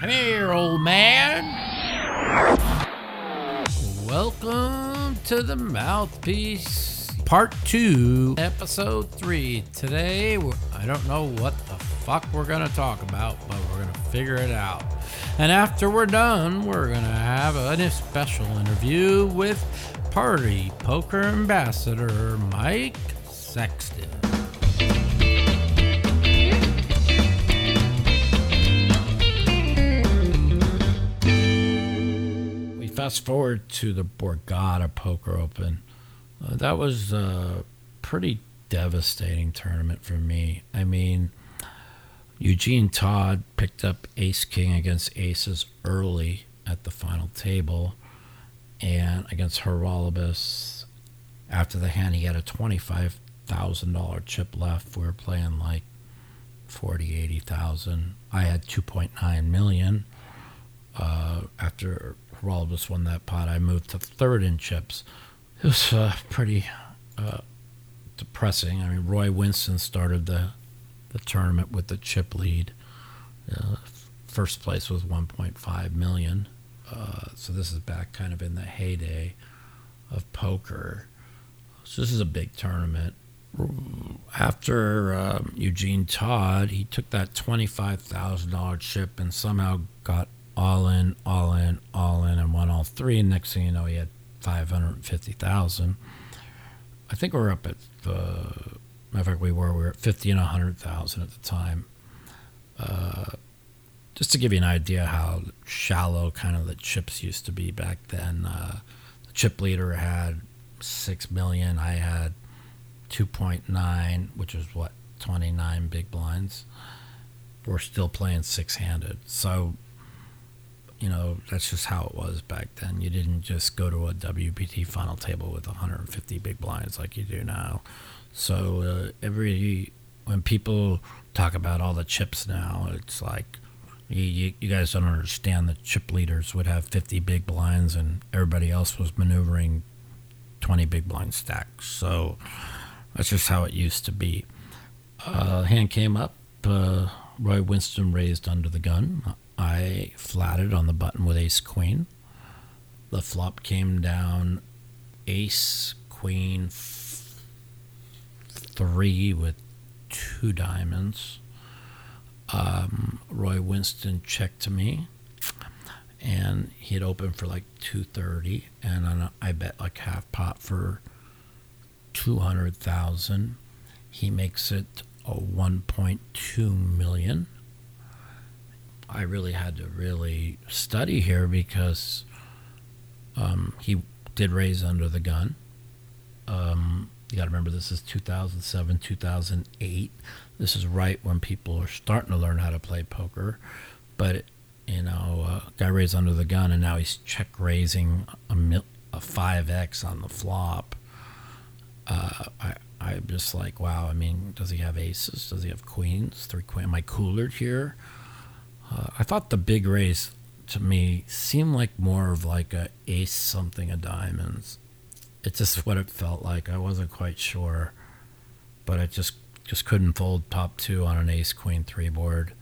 Come here, old man. Welcome to the Mouthpiece Part 2, Episode 3. Today, I don't know what the fuck we're going to talk about, but we're going to figure it out. And after we're done, we're going to have a special interview with Party Poker Ambassador Mike Sexton. Fast forward to the Borgata Poker Open. Uh, that was a pretty devastating tournament for me. I mean, Eugene Todd picked up Ace King against Aces early at the final table, and against Haralabos, after the hand, he had a twenty-five thousand dollar chip left. We were playing like forty, eighty thousand. I had two point nine million. Uh, after Geraldes won that pot, I moved to third in chips. It was uh, pretty uh, depressing. I mean, Roy Winston started the the tournament with the chip lead. Uh, first place was 1.5 million. Uh, so this is back kind of in the heyday of poker. So this is a big tournament. After um, Eugene Todd, he took that $25,000 chip and somehow got all in, all in, all in, and won all three. And next thing you know, he had five hundred fifty thousand. I think we are up at uh, matter of fact, we were we were at fifty and hundred thousand at the time. Uh, just to give you an idea how shallow kind of the chips used to be back then. Uh, the chip leader had six million. I had two point nine, which was what twenty nine big blinds. We're still playing six handed, so you know, that's just how it was back then. You didn't just go to a WPT final table with 150 big blinds like you do now. So uh, every when people talk about all the chips now, it's like you, you guys don't understand. The chip leaders would have 50 big blinds, and everybody else was maneuvering 20 big blind stacks. So that's just how it used to be. Uh, hand came up. Uh, Roy Winston raised under the gun. I flatted on the button with ace queen. The flop came down ace queen f- three with two diamonds. Um, Roy Winston checked to me, and he had opened for like 230, and I bet like half pot for 200,000. He makes it a 1.2 million. I really had to really study here because um, he did raise under the gun. Um, you got to remember this is 2007, 2008. This is right when people are starting to learn how to play poker. But, you know, uh, guy raised under the gun and now he's check raising a, mil- a 5x on the flop. Uh, I, I'm just like, wow. I mean, does he have aces? Does he have queens? Three queen? Am I cooler here? Uh, I thought the big race to me seemed like more of like a ace something of diamonds. It's just what it felt like. I wasn't quite sure, but I just just couldn't fold top two on an ace queen three board.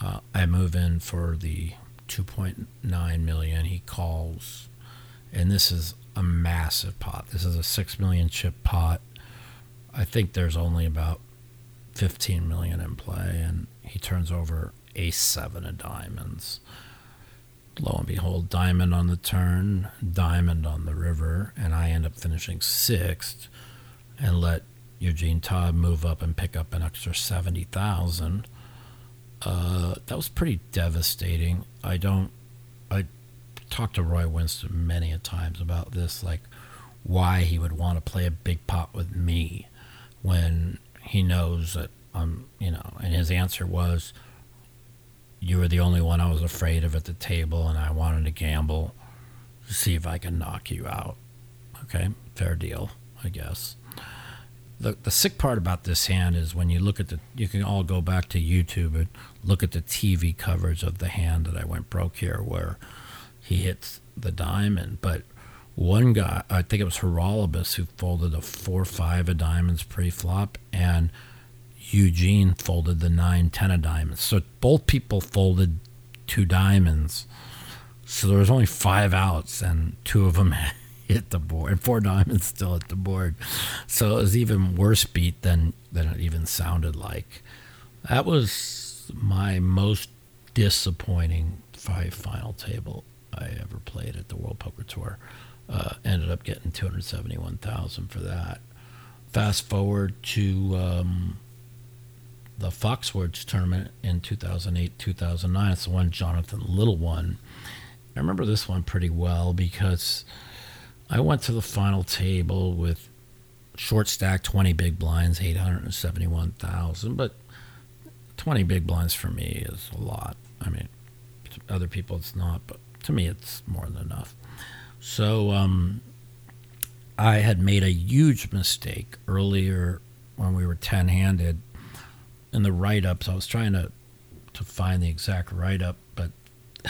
Uh, I move in for the 2.9 million. He calls, and this is a massive pot. This is a six million chip pot. I think there's only about 15 million in play, and he turns over ace seven of diamonds. Lo and behold, diamond on the turn, diamond on the river, and I end up finishing sixth and let Eugene Todd move up and pick up an extra 70,000. Uh, that was pretty devastating. I don't, I talked to Roy Winston many a times about this, like why he would want to play a big pot with me when he knows that I'm, you know, and his answer was, you were the only one I was afraid of at the table, and I wanted to gamble to see if I can knock you out. Okay, fair deal, I guess. The, the sick part about this hand is when you look at the, you can all go back to YouTube and look at the TV coverage of the hand that I went broke here, where he hits the diamond. But one guy, I think it was Haralabos, who folded a 4 5 of diamonds pre flop, and Eugene folded the nine ten of diamonds. So both people folded two diamonds. So there was only five outs, and two of them hit the board, and four diamonds still hit the board. So it was even worse beat than than it even sounded like. That was my most disappointing five final table I ever played at the World Poker Tour. Uh, ended up getting 271,000 for that. Fast forward to um, the Foxwoods tournament in 2008 2009. It's the one Jonathan Little won. I remember this one pretty well because I went to the final table with short stack 20 big blinds, 871,000, but 20 big blinds for me is a lot. I mean, other people it's not, but to me it's more than enough. So um, I had made a huge mistake earlier when we were 10 handed in the write ups. I was trying to, to find the exact write up, but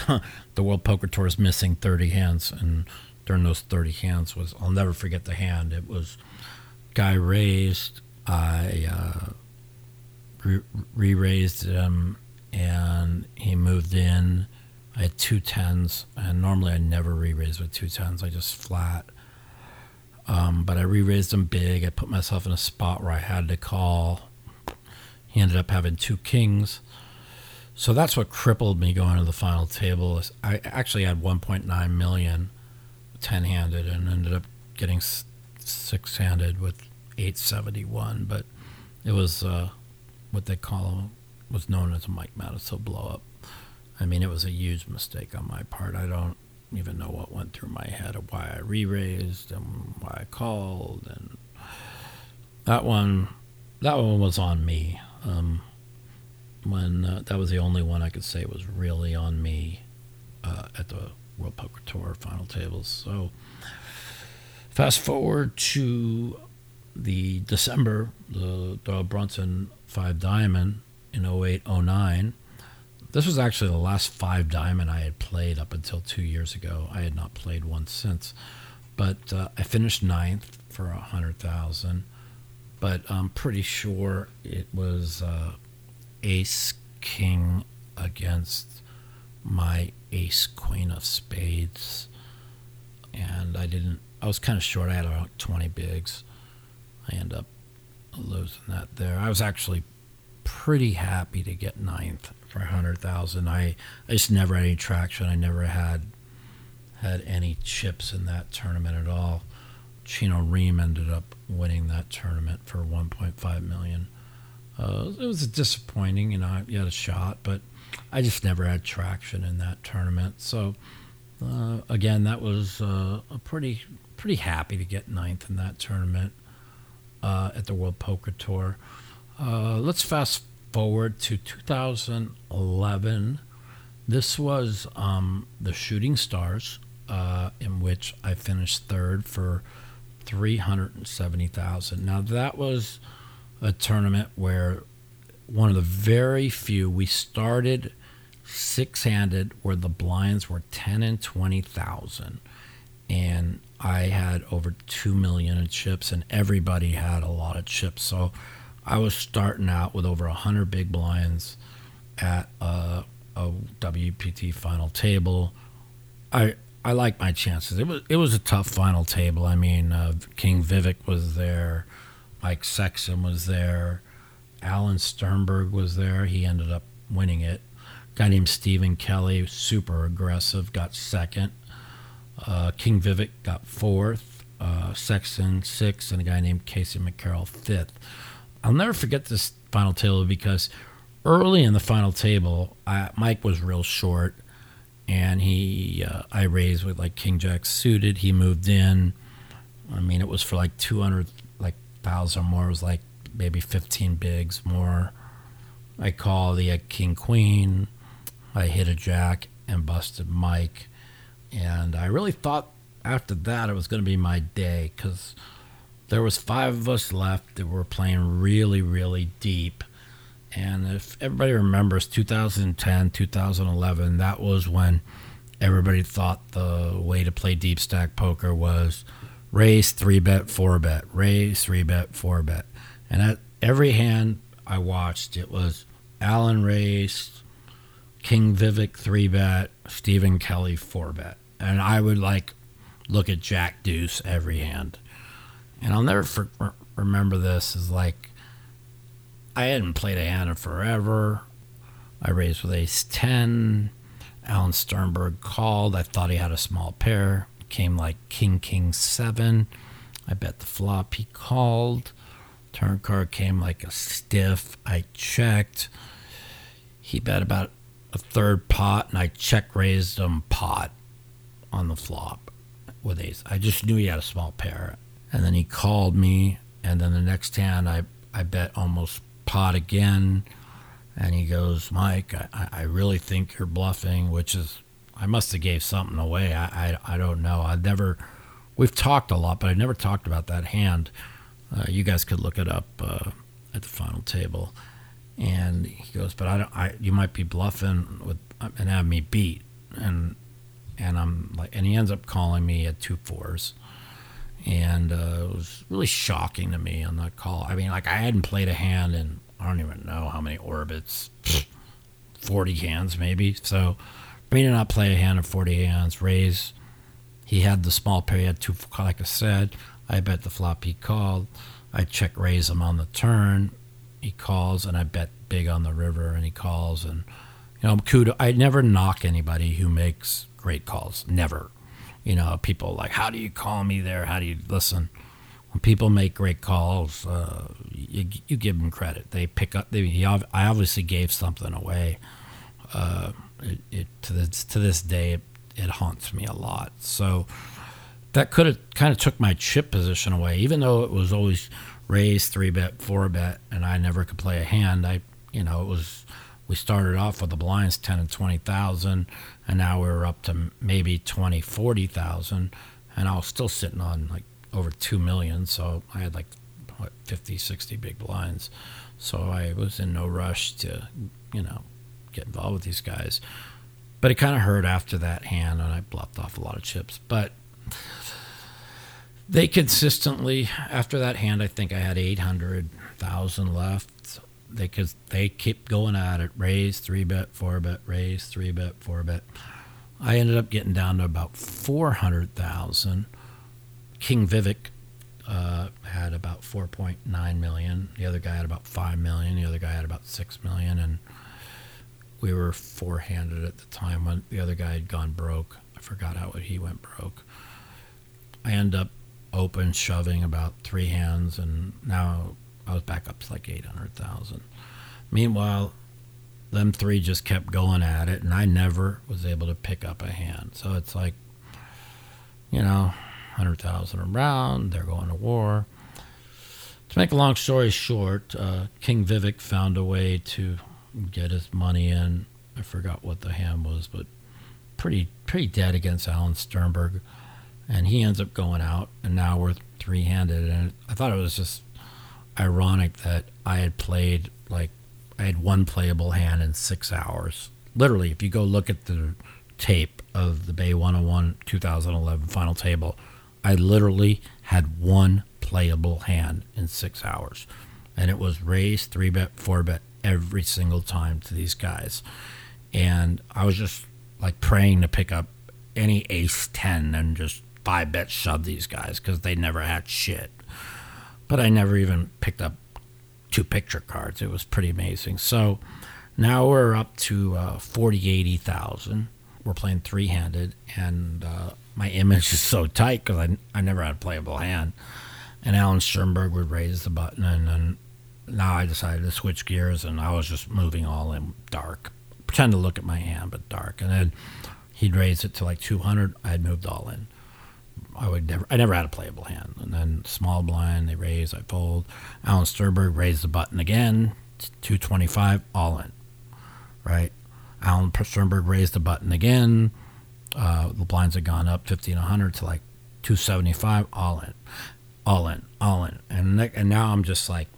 the World Poker Tour is missing 30 hands. And during those 30 hands was, I'll never forget the hand. It was guy raised. I uh, re raised him and he moved in. I had two tens, and normally I never re raise with two tens. I just flat. Um, but I re raised him big. I put myself in a spot where I had to call. He ended up having two kings. So that's what crippled me going to the final table. I actually had 1.9 million 10 handed and ended up getting six handed with 871. But it was uh, what they call was known as a Mike Matusow blow up. I mean, it was a huge mistake on my part. I don't even know what went through my head of why I re-raised and why I called, and that one, that one was on me. Um, when uh, that was the only one I could say was really on me uh, at the World Poker Tour final tables. So, fast forward to the December, the Doyle Brunson five diamond in 08 09. This was actually the last five diamond I had played up until two years ago. I had not played one since. But uh, I finished ninth for a hundred thousand. But I'm pretty sure it was uh, ace king against my ace queen of spades. And I didn't, I was kind of short. I had about 20 bigs. I end up losing that there. I was actually pretty happy to get ninth for hundred thousand. I I just never had any traction. I never had had any chips in that tournament at all. Chino Rheem ended up winning that tournament for 1.5 million. Uh, it was disappointing, you know. You had a shot, but I just never had traction in that tournament. So uh, again, that was uh, a pretty pretty happy to get ninth in that tournament uh, at the World Poker Tour. Uh, let's fast forward to 2011. This was um, the Shooting Stars, uh, in which I finished third for 370,000. Now, that was a tournament where one of the very few we started six handed where the blinds were 10 and 20,000 and I had over 2 million in chips and everybody had a lot of chips. So I was starting out with over 100 big blinds at uh, a, a WPT final table. I I like my chances. It was it was a tough final table. I mean uh, King Vivek was there Mike Sexton was there Alan Sternberg was there. He ended up winning it. A guy named Stephen Kelly super aggressive got second. Uh, King Vivek got fourth, uh, Sexton sixth, and a guy named Casey McCarroll fifth. I'll never forget this final table because early in the final table, I, Mike was real short, and he uh, I raised with like King Jack suited. He moved in. I mean, it was for like two hundred like thousand more. It was like maybe fifteen bigs more. I call the King Queen. I hit a Jack and busted Mike and I really thought after that it was going to be my day because there was five of us left that were playing really, really deep. And if everybody remembers 2010, 2011, that was when everybody thought the way to play deep stack poker was raise three bet, four bet, raise three bet, four bet. And at every hand I watched, it was Alan raised, King Vivek three bet, Stephen Kelly four bet, and I would like look at Jack Deuce every hand, and I'll never for, remember this is like I hadn't played a hand in forever. I raised with Ace ten. Alan Sternberg called. I thought he had a small pair. Came like King King seven. I bet the flop. He called. Turn card came like a stiff. I checked. He bet about a third pot, and I check raised him pot on the flop with ace. I just knew he had a small pair. And then he called me, and then the next hand I, I bet almost pot again. And he goes, Mike, I, I really think you're bluffing, which is, I must have gave something away. I, I, I don't know. I've never, we've talked a lot, but I never talked about that hand. Uh, you guys could look it up uh, at the final table. And he goes, but I, don't, I, you might be bluffing with and have me beat. And and I'm like, and he ends up calling me at two fours, and uh, it was really shocking to me on that call. I mean, like I hadn't played a hand in I don't even know how many orbits, forty hands maybe. So, me to not play a hand of forty hands, raise. He had the small pair. He had two, like I said. I bet the flop he called. I check raise him on the turn. He calls, and I bet big on the river, and he calls, and you know, kudo. I never knock anybody who makes great calls. Never. You know, people like, how do you call me there? How do you listen? When people make great calls, uh, you, you give them credit. They pick up. They, he, I obviously gave something away. Uh, it, it, to this to this day, it, it haunts me a lot. So that could have kind of took my chip position away, even though it was always raised three bet, four bet, and I never could play a hand. I, you know, it was we started off with the blinds 10 and 20,000 and now we're up to maybe 20, 40,000 and I was still sitting on like over 2 million. So I had like what, 50, 60 big blinds. So I was in no rush to, you know, get involved with these guys. But it kind of hurt after that hand and I bluffed off a lot of chips. But they consistently, after that hand, I think I had 800,000 left they could they keep going at it. Raise three bet, four bet, raise three bet, four bet. I ended up getting down to about four hundred thousand. King Vivek uh, had about four point nine million. The other guy had about five million. The other guy had about six million, and we were four handed at the time when the other guy had gone broke. I forgot how he went broke. I end up open shoving about three hands, and now I was back up to like 800,000. Meanwhile, them three just kept going at it, and I never was able to pick up a hand. So it's like, you know, 100,000 around, they're going to war. To make a long story short, uh, King Vivek found a way to get his money in. I forgot what the hand was, but pretty pretty dead against Alan Sternberg, and he ends up going out, and now we're three handed. And I thought it was just ironic that I had played like I had one playable hand in six hours. Literally, if you go look at the tape of the Bay 101 2011 final table, I literally had one playable hand in six hours. And it was raise, three bet, four bet every single time to these guys. And I was just like praying to pick up any ace 10 and just five bet shove these guys because they never had shit but I never even picked up two picture cards. It was pretty amazing. So now we're up to uh, 40, 80,000. We're playing three handed, and uh, my image is so tight because I, I never had a playable hand. And Alan Sternberg would raise the button, and then now I decided to switch gears, and I was just moving all in dark. Pretend to look at my hand, but dark. And then he'd raise it to like 200. I had moved all in. I would never, I never had a playable hand. And then small blind, they raise, I fold. Alan Sternberg raised the button again, 225, all in, right? Alan Sternberg raised the button again. Uh, the blinds had gone up 1500 to like 275, all in, all in, all in. And, and now I'm just like,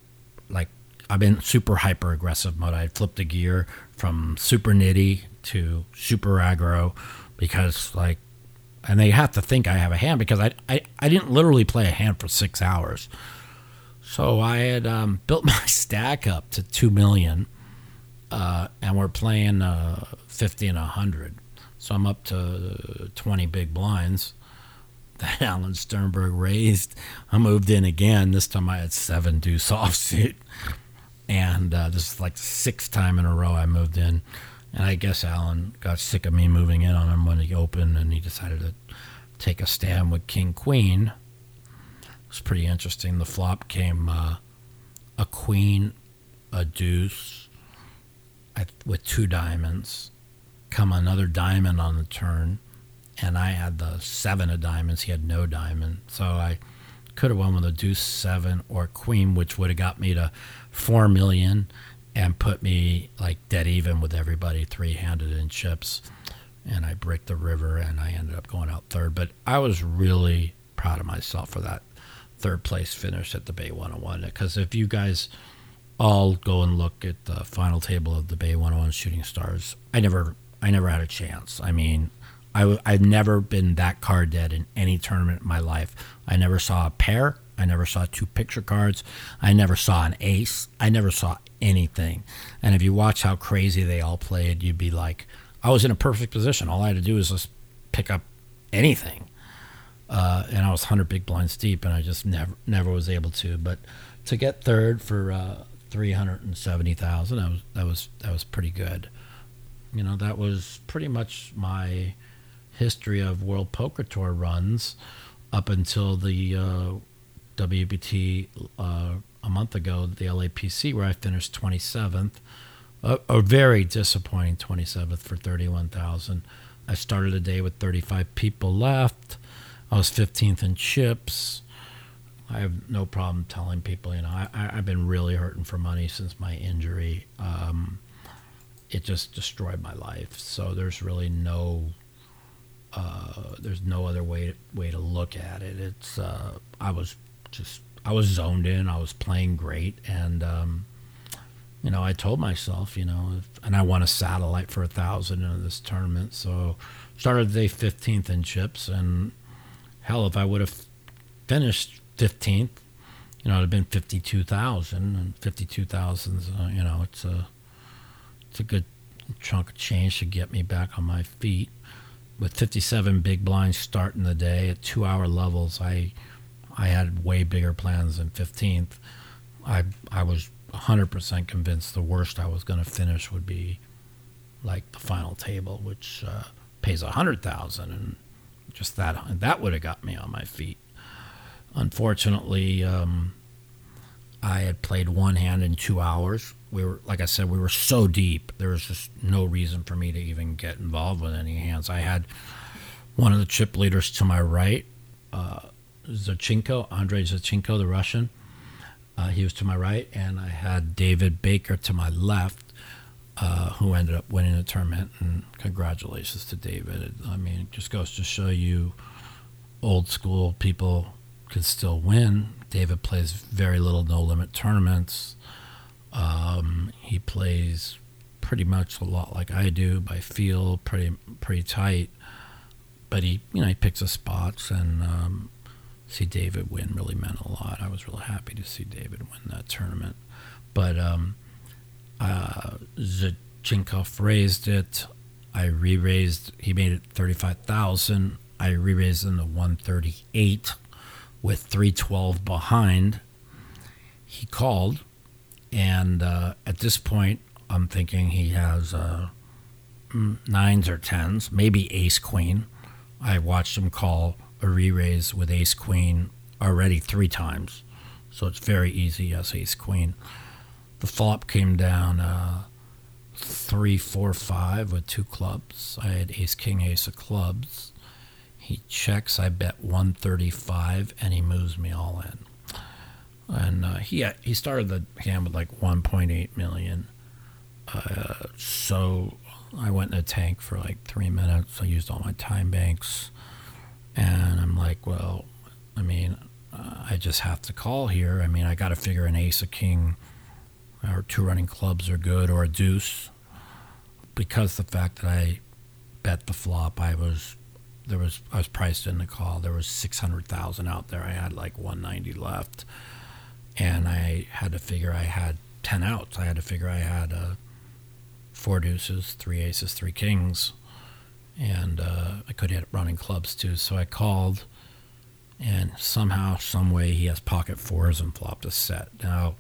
like, I've been super hyper aggressive mode. I flipped the gear from super nitty to super aggro because like and they have to think I have a hand because I, I, I didn't literally play a hand for six hours. So I had um, built my stack up to two million, uh, and we're playing uh, 50 and 100. So I'm up to 20 big blinds that Alan Sternberg raised. I moved in again. This time I had seven deuce offsuit. And uh, this is like the sixth time in a row I moved in. And I guess Alan got sick of me moving in on him when he opened and he decided to take a stand with King Queen. It was pretty interesting. The flop came uh, a queen, a deuce with two diamonds, come another diamond on the turn, and I had the seven of diamonds. He had no diamond. So I could have won with a deuce seven or queen, which would have got me to four million and put me like dead even with everybody three handed in chips and I bricked the river and I ended up going out third. But I was really proud of myself for that third place finish at the Bay 101 because if you guys all go and look at the final table of the Bay 101 Shooting Stars, I never I never had a chance. I mean, I, I've never been that card dead in any tournament in my life. I never saw a pair. I never saw two picture cards. I never saw an ace. I never saw anything. And if you watch how crazy they all played, you'd be like, I was in a perfect position. All I had to do was just pick up anything. Uh, and I was 100 big blinds deep, and I just never never was able to. But to get third for uh, 370,000, that was that was that was pretty good. You know, that was pretty much my history of World Poker Tour runs up until the uh, WPT uh, a month ago, the LAPC, where I finished 27th a, a very disappointing 27th for 31,000. I started the day with 35 people left. I was 15th in chips. I have no problem telling people, you know, I, I've been really hurting for money since my injury. Um, it just destroyed my life. So there's really no, uh, there's no other way way to look at it. It's, uh, I was just, I was zoned in. I was playing great, and um, you know, I told myself, you know, if, and I won a satellite for a thousand in this tournament. So started the day 15th in chips, and hell, if I would have finished 15th, you know, it'd have been 52,000, and 52,000, uh, you know, it's a it's a good chunk of change to get me back on my feet. With 57 big blinds starting the day at two hour levels, I I had way bigger plans than 15th. I I was 100% convinced the worst I was going to finish would be like the final table, which uh, pays a hundred thousand, and just that that would have got me on my feet. Unfortunately, um, I had played one hand in two hours. We were, like I said, we were so deep. There was just no reason for me to even get involved with any hands. I had one of the chip leaders to my right, uh, Zaichenko, Andrei Zaichenko, the Russian uh, he was to my right, and I had David Baker to my left, uh, who ended up winning the tournament. And congratulations to David. I mean, it just goes to show you old school people can still win. David plays very little no limit tournaments. Um, he plays pretty much a lot like I do by feel, pretty pretty tight. But he, you know, he picks his spots, and um, see David win really meant a lot. I was really happy to see David win that tournament. But um, uh, raised it. I re-raised. He made it thirty-five thousand. I re-raised him to one thirty-eight, with three twelve behind. He called, and uh, at this point, I'm thinking he has uh, nines or tens, maybe ace queen. I watched him call a re-raise with ace queen already three times, so it's very easy as ace queen. The flop came down uh, three, four, five with two clubs. I had ace king, ace of clubs. He checks. I bet 135, and he moves me all in. And uh, he he started the hand with like 1.8 million. Uh, so I went in a tank for like three minutes. I used all my time banks. And I'm like, well, I mean, uh, I just have to call here. I mean, I got to figure an ace, a king, or two running clubs are good, or a deuce. Because the fact that I bet the flop, I was there was I was priced in the call. There was six hundred thousand out there. I had like one ninety left, and I had to figure I had ten outs. I had to figure I had a four deuces, three aces, three kings, and uh, I could hit running clubs too. So I called, and somehow, some way, he has pocket fours and flopped a set. Now,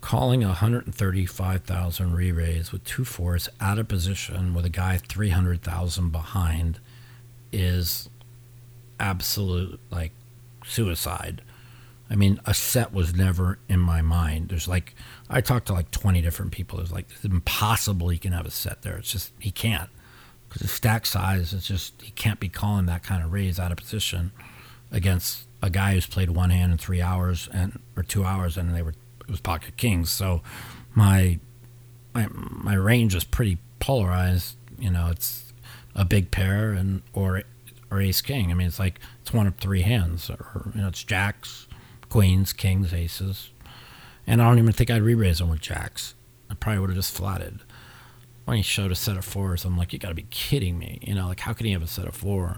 calling a 135,000 re-raise with two fours out of position with a guy 300,000 behind is absolute like suicide. I mean, a set was never in my mind. There's like, I talked to like 20 different people. There's like, it's impossible he can have a set there. It's just, he can't. Because the stack size, is just, he can't be calling that kind of raise out of position against a guy who's played one hand in three hours and or two hours and they were, it was pocket kings. So my, my, my range is pretty polarized. You know, it's a big pair and, or, or ace king. I mean, it's like, it's one of three hands or, you know, it's jacks, queens, kings, aces. And I don't even think I'd re raise them with jacks. I probably would have just flatted. When he showed a set of fours, I'm like, you got to be kidding me. You know, like, how can he have a set of fours?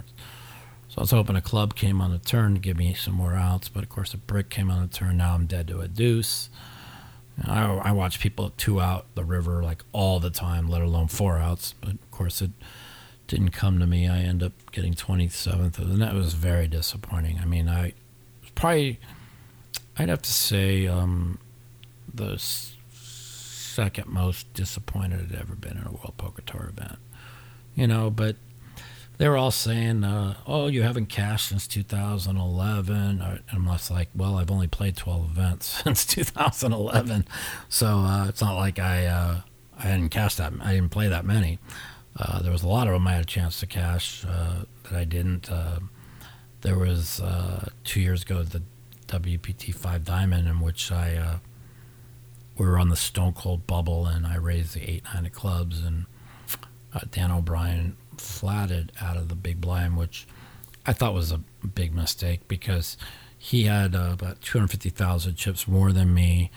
So I was hoping a club came on the turn to give me some more outs, but of course a brick came on the turn. Now I'm dead to a deuce. I, I watch people two out the river like all the time, let alone four outs. But of course it didn't come to me. I end up getting 27th, and that was very disappointing. I mean, I probably I'd have to say um, the second most disappointed I'd ever been in a World Poker Tour event. You know, but they were all saying, uh, "Oh, you haven't cashed since 2011," and I'm just like, "Well, I've only played 12 events since 2011, so uh, it's not like I uh, I hadn't cashed that. I didn't play that many. Uh, there was a lot of them I had a chance to cash uh, that I didn't. Uh, there was two years ago the WPT Five Diamond in which I we were on the Stone Cold bubble and I raised the eight nine of clubs and uh, Dan O'Brien flatted out of the big blind, which I thought was a big mistake because he had uh, about 250,000 chips more than me.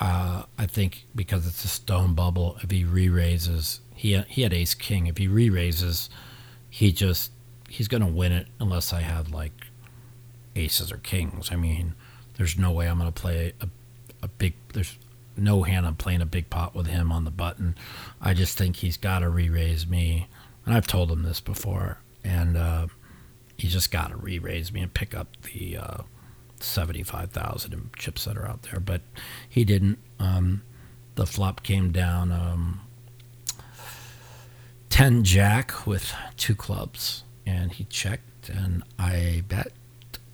Uh, I think because it's a stone bubble, if he re-raises, he he had ace king. If he re-raises, he just he's gonna win it unless I have like aces or kings. I mean, there's no way I'm gonna play a, a big. There's no hand I'm playing a big pot with him on the button. I just think he's got to re-raise me, and I've told him this before, and uh, he's just got to re-raise me and pick up the uh, seventy-five thousand chips that are out there. But he didn't. Um, the flop came down um, ten jack with two clubs, and he checked, and I bet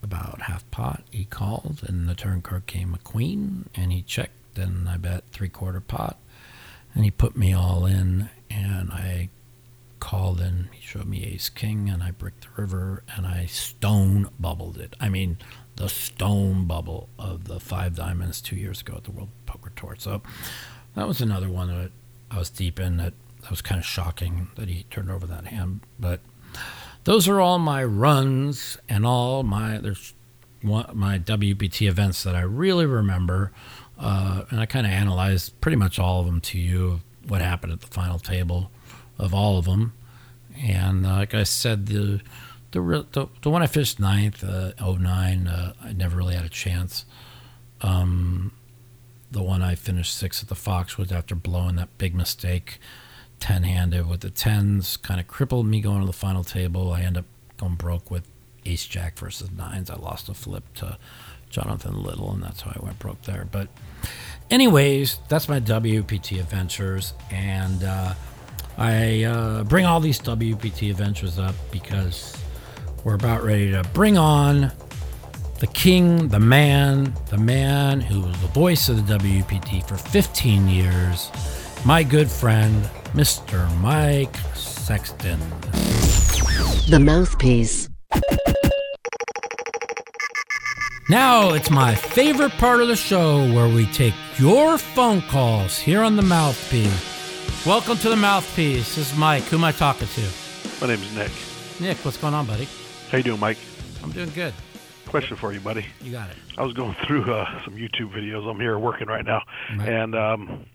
about half pot. He called, and the turn card came a queen, and he checked, and I bet three quarter pot, and he put me all in, and I called, and he showed me ace king, and I bricked the river, and I stone bubbled it. I mean, the stone bubble of the five diamonds two years ago at the World Poker Tour. So that was another one that I was deep in. That that was kind of shocking that he turned over that hand, but those are all my runs and all my there's one, my WPT events that I really remember, uh, and I kind of analyzed pretty much all of them to you. What happened at the final table of all of them, and uh, like I said, the the the, the one I fished ninth, uh, 09, uh, I never really had a chance. Um, the one I finished sixth at the Fox was after blowing that big mistake 10 handed with the tens kind of crippled me going to the final table. I end up going broke with ace jack versus nines. I lost a flip to Jonathan Little, and that's how I went broke there. But, anyways, that's my WPT adventures, and uh, I uh, bring all these WPT adventures up because we're about ready to bring on the king, the man, the man who was the voice of the WPT for 15 years, my good friend, Mr. Mike Sexton. The Mouthpiece. Now it's my favorite part of the show where we take your phone calls here on the Mouthpiece. Welcome to the Mouthpiece. This is Mike. Who am I talking to? My name's Nick. Nick, what's going on, buddy? How you doing, Mike? I'm doing good. Question for you, buddy. You got it. I was going through uh, some YouTube videos. I'm here working right now, Right. and um,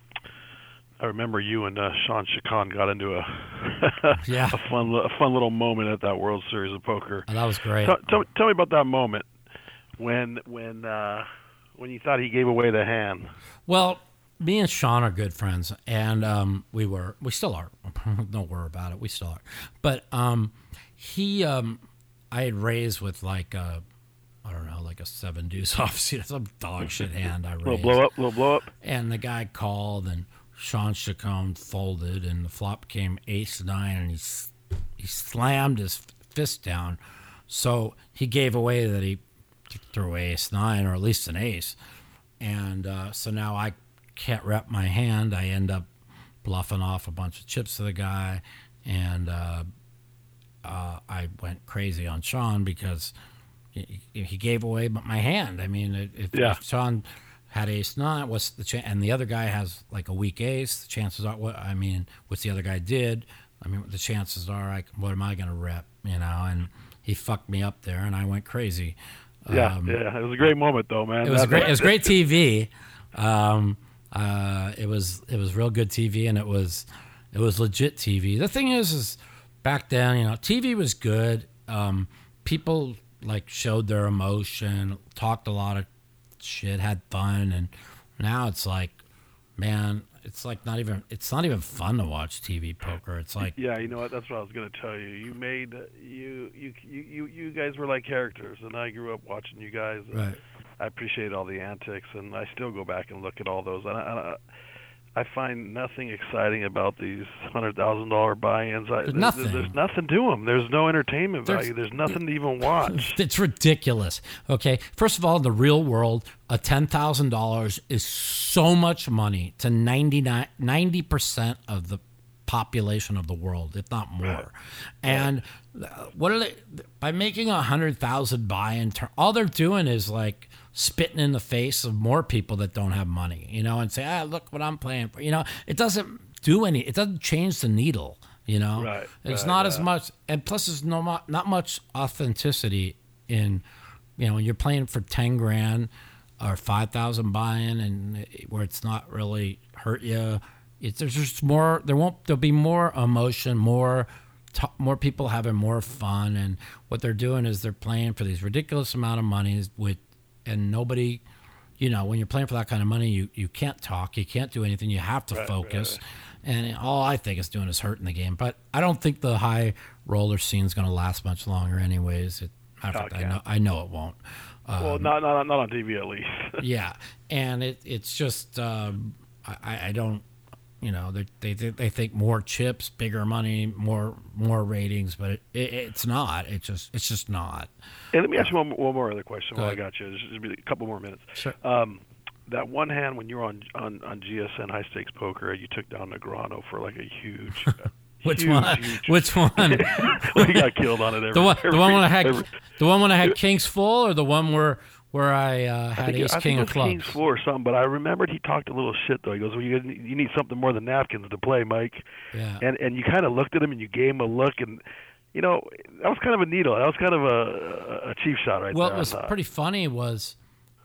I remember you and uh, Shawn Sheikhan got into a Yeah. a fun a fun little moment at that World Series of Poker. Oh, that was great. Tell, tell, tell me about that moment when when uh, when you thought he gave away the hand. Well, me and Shawn are good friends, and um, we were, we still are. Don't worry about it. We still are. But um, he, um, I had raised with like a, I don't know, like a seven deuce offsuit, some dog shit hand. I raised. Little blow up, little blow up. And the guy called, and Shawn Sheikhan folded, and the flop came ace nine, and he he slammed his fist down, so he gave away that he threw ace nine or at least an ace, and uh, so now I can't rep my hand. I end up bluffing off a bunch of chips to the guy, and uh, uh, I went crazy on Shawn because he, he gave away my hand. I mean, if, Yeah. if Shawn had ace nine, what's the chance? And the other guy has like a weak ace. The chances are, what I mean, what's the other guy did? I mean, the chances are, like, what am I going to rep? You know, and he fucked me up there, and I went crazy. Yeah, Um, yeah. It was a great moment though, man. it was great. It was great TV. Um, uh, it was it was real good TV, and it was it was legit TV. The thing is, is back then, you know, TV was good. Um, people like showed their emotion, talked a lot of shit, had fun, and now it's like, man, it's like not even it's not even fun to watch TV poker. It's like Yeah, you know what? That's what I was going to tell you. You made you you you you you guys were like characters, and I grew up watching you guys. And right. I appreciate all the antics, and I still go back and look at all those. And I, I, I find nothing exciting about these hundred thousand dollar buy-ins. I, There's nothing. There's nothing to them. There's no entertainment There's- value. There's nothing to even watch. It's ridiculous. Okay. First of all, in the real world, a ten thousand dollars is so much money to 90 percent of the population of the world, if not more. And uh, what are they by making a hundred thousand buy-in? All they're doing is like spitting in the face of more people that don't have money, you know, and say, "Ah, look what I'm playing for." You know, it doesn't do any. It doesn't change the needle. You know, Right, it's right, not as much, and plus, there's no not much authenticity in, you know, when you're playing for ten grand or five thousand buy-in, and where it's not really hurt you. It's there's just more. There won't. There'll be more emotion, more, t- more people having more fun, and what they're doing is they're playing for these ridiculous amount of money with, and nobody. You know, when you're playing for that kind of money, you, you can't talk, you can't do anything, you have to Right, focus. And all I think it's doing is hurting the game. But I don't think the high roller scene is going to last much longer, anyways. It, Oh, fact, I know I know it won't. well, not not not on TV at least. yeah, and it it's just um, I, I don't you know they, they they think more chips, bigger money, more more ratings, but it, it, it's not. It just it's just not. And let me ask you one, one more other question Go while I got you. Just, just be a couple more minutes. Sure. Um, that one hand when you were on on, on GSN high stakes poker, you took down Negreanu for like a huge. Which huge, one? Huge, Which one? well, he got killed on it. Every, The one, the every- one when I had, every- the one when I had kings full, or the one where where I uh, I had think, it- ace I king think of clubs. King's Four or something, but I remembered he talked a little shit though. He goes, "Well, you you need something more than napkins to play, Mike." Yeah. And and you kind of looked at him and you gave him a look, and you know that was kind of a needle. That was kind of a a cheap shot right well, there. it was pretty funny. Was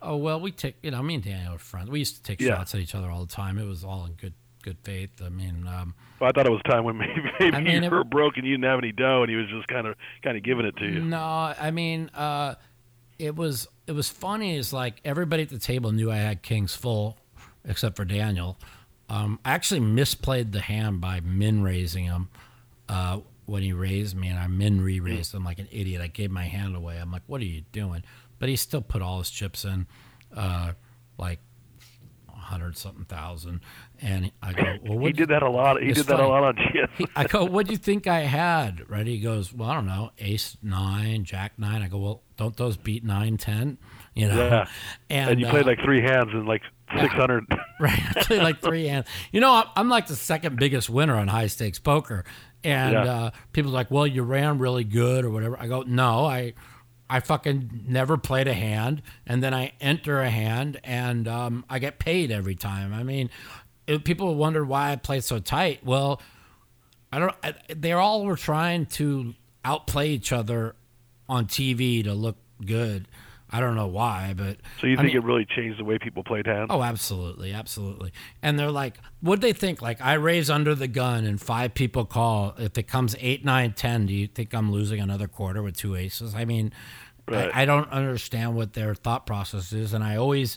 oh well, we take you know me and Daniel were friends. We used to take Yeah. shots at each other all the time. It was all in good good faith. I mean, um, Well, I thought it was a time when maybe, maybe I mean, you it- were broke and you didn't have any dough, and he was just kind of kind of giving it to you. No, I mean, uh, it was it was funny. Is like everybody at the table knew I had kings full, except for Daniel. Um, I actually misplayed the hand by min raising him uh, when he raised me, and I min re raised him like an idiot. I gave my hand away. I'm like, "What are you doing?" But he still put all his chips in, uh, like hundred something thousand, and I go, "Well, He did that a lot. He did that a lot on GS. I go, what do you think I had? Right? He goes, well, I don't know, ace nine, jack nine. I go, well, don't those beat nine, ten? You know? Yeah. And, and you uh, played like three hands and like six hundred. right, I played like three hands. You know, I'm, I'm like the second biggest winner on high stakes poker, and Yeah. uh, people are like, well, you ran really good or whatever. I go, no, I. I fucking never played a hand, and then I enter a hand, and um, I get paid every time. I mean, it, people wonder why I play so tight. Well, I don't. I, they all were trying to outplay each other on TV to look good. I don't know why, but So you I think mean- it really changed the way people played hands? Oh, absolutely, absolutely. And they're like, what they think? Like, I raise under the gun and five people call. If it comes eight, nine, ten, do you think I'm losing another quarter with two aces? I mean, Right. I, I don't understand what their thought process is, and I always,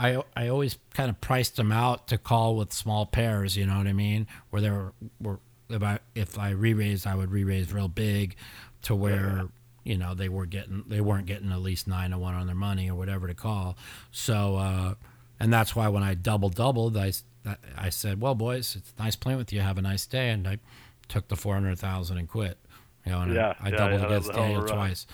I I always kind of priced them out to call with small pairs. You know what I mean? Where they were, were if I if I re-raised, I would re-raise real big, to where you know they were getting they weren't getting at least nine to one on their money or whatever to call. So uh, and that's why when I double doubled, I I said, well, boys, it's nice playing with you. Have a nice day, and I took the four hundred thousand and quit. You know, and Yeah, I, I yeah, doubled yeah, against was a hell Daniel twice.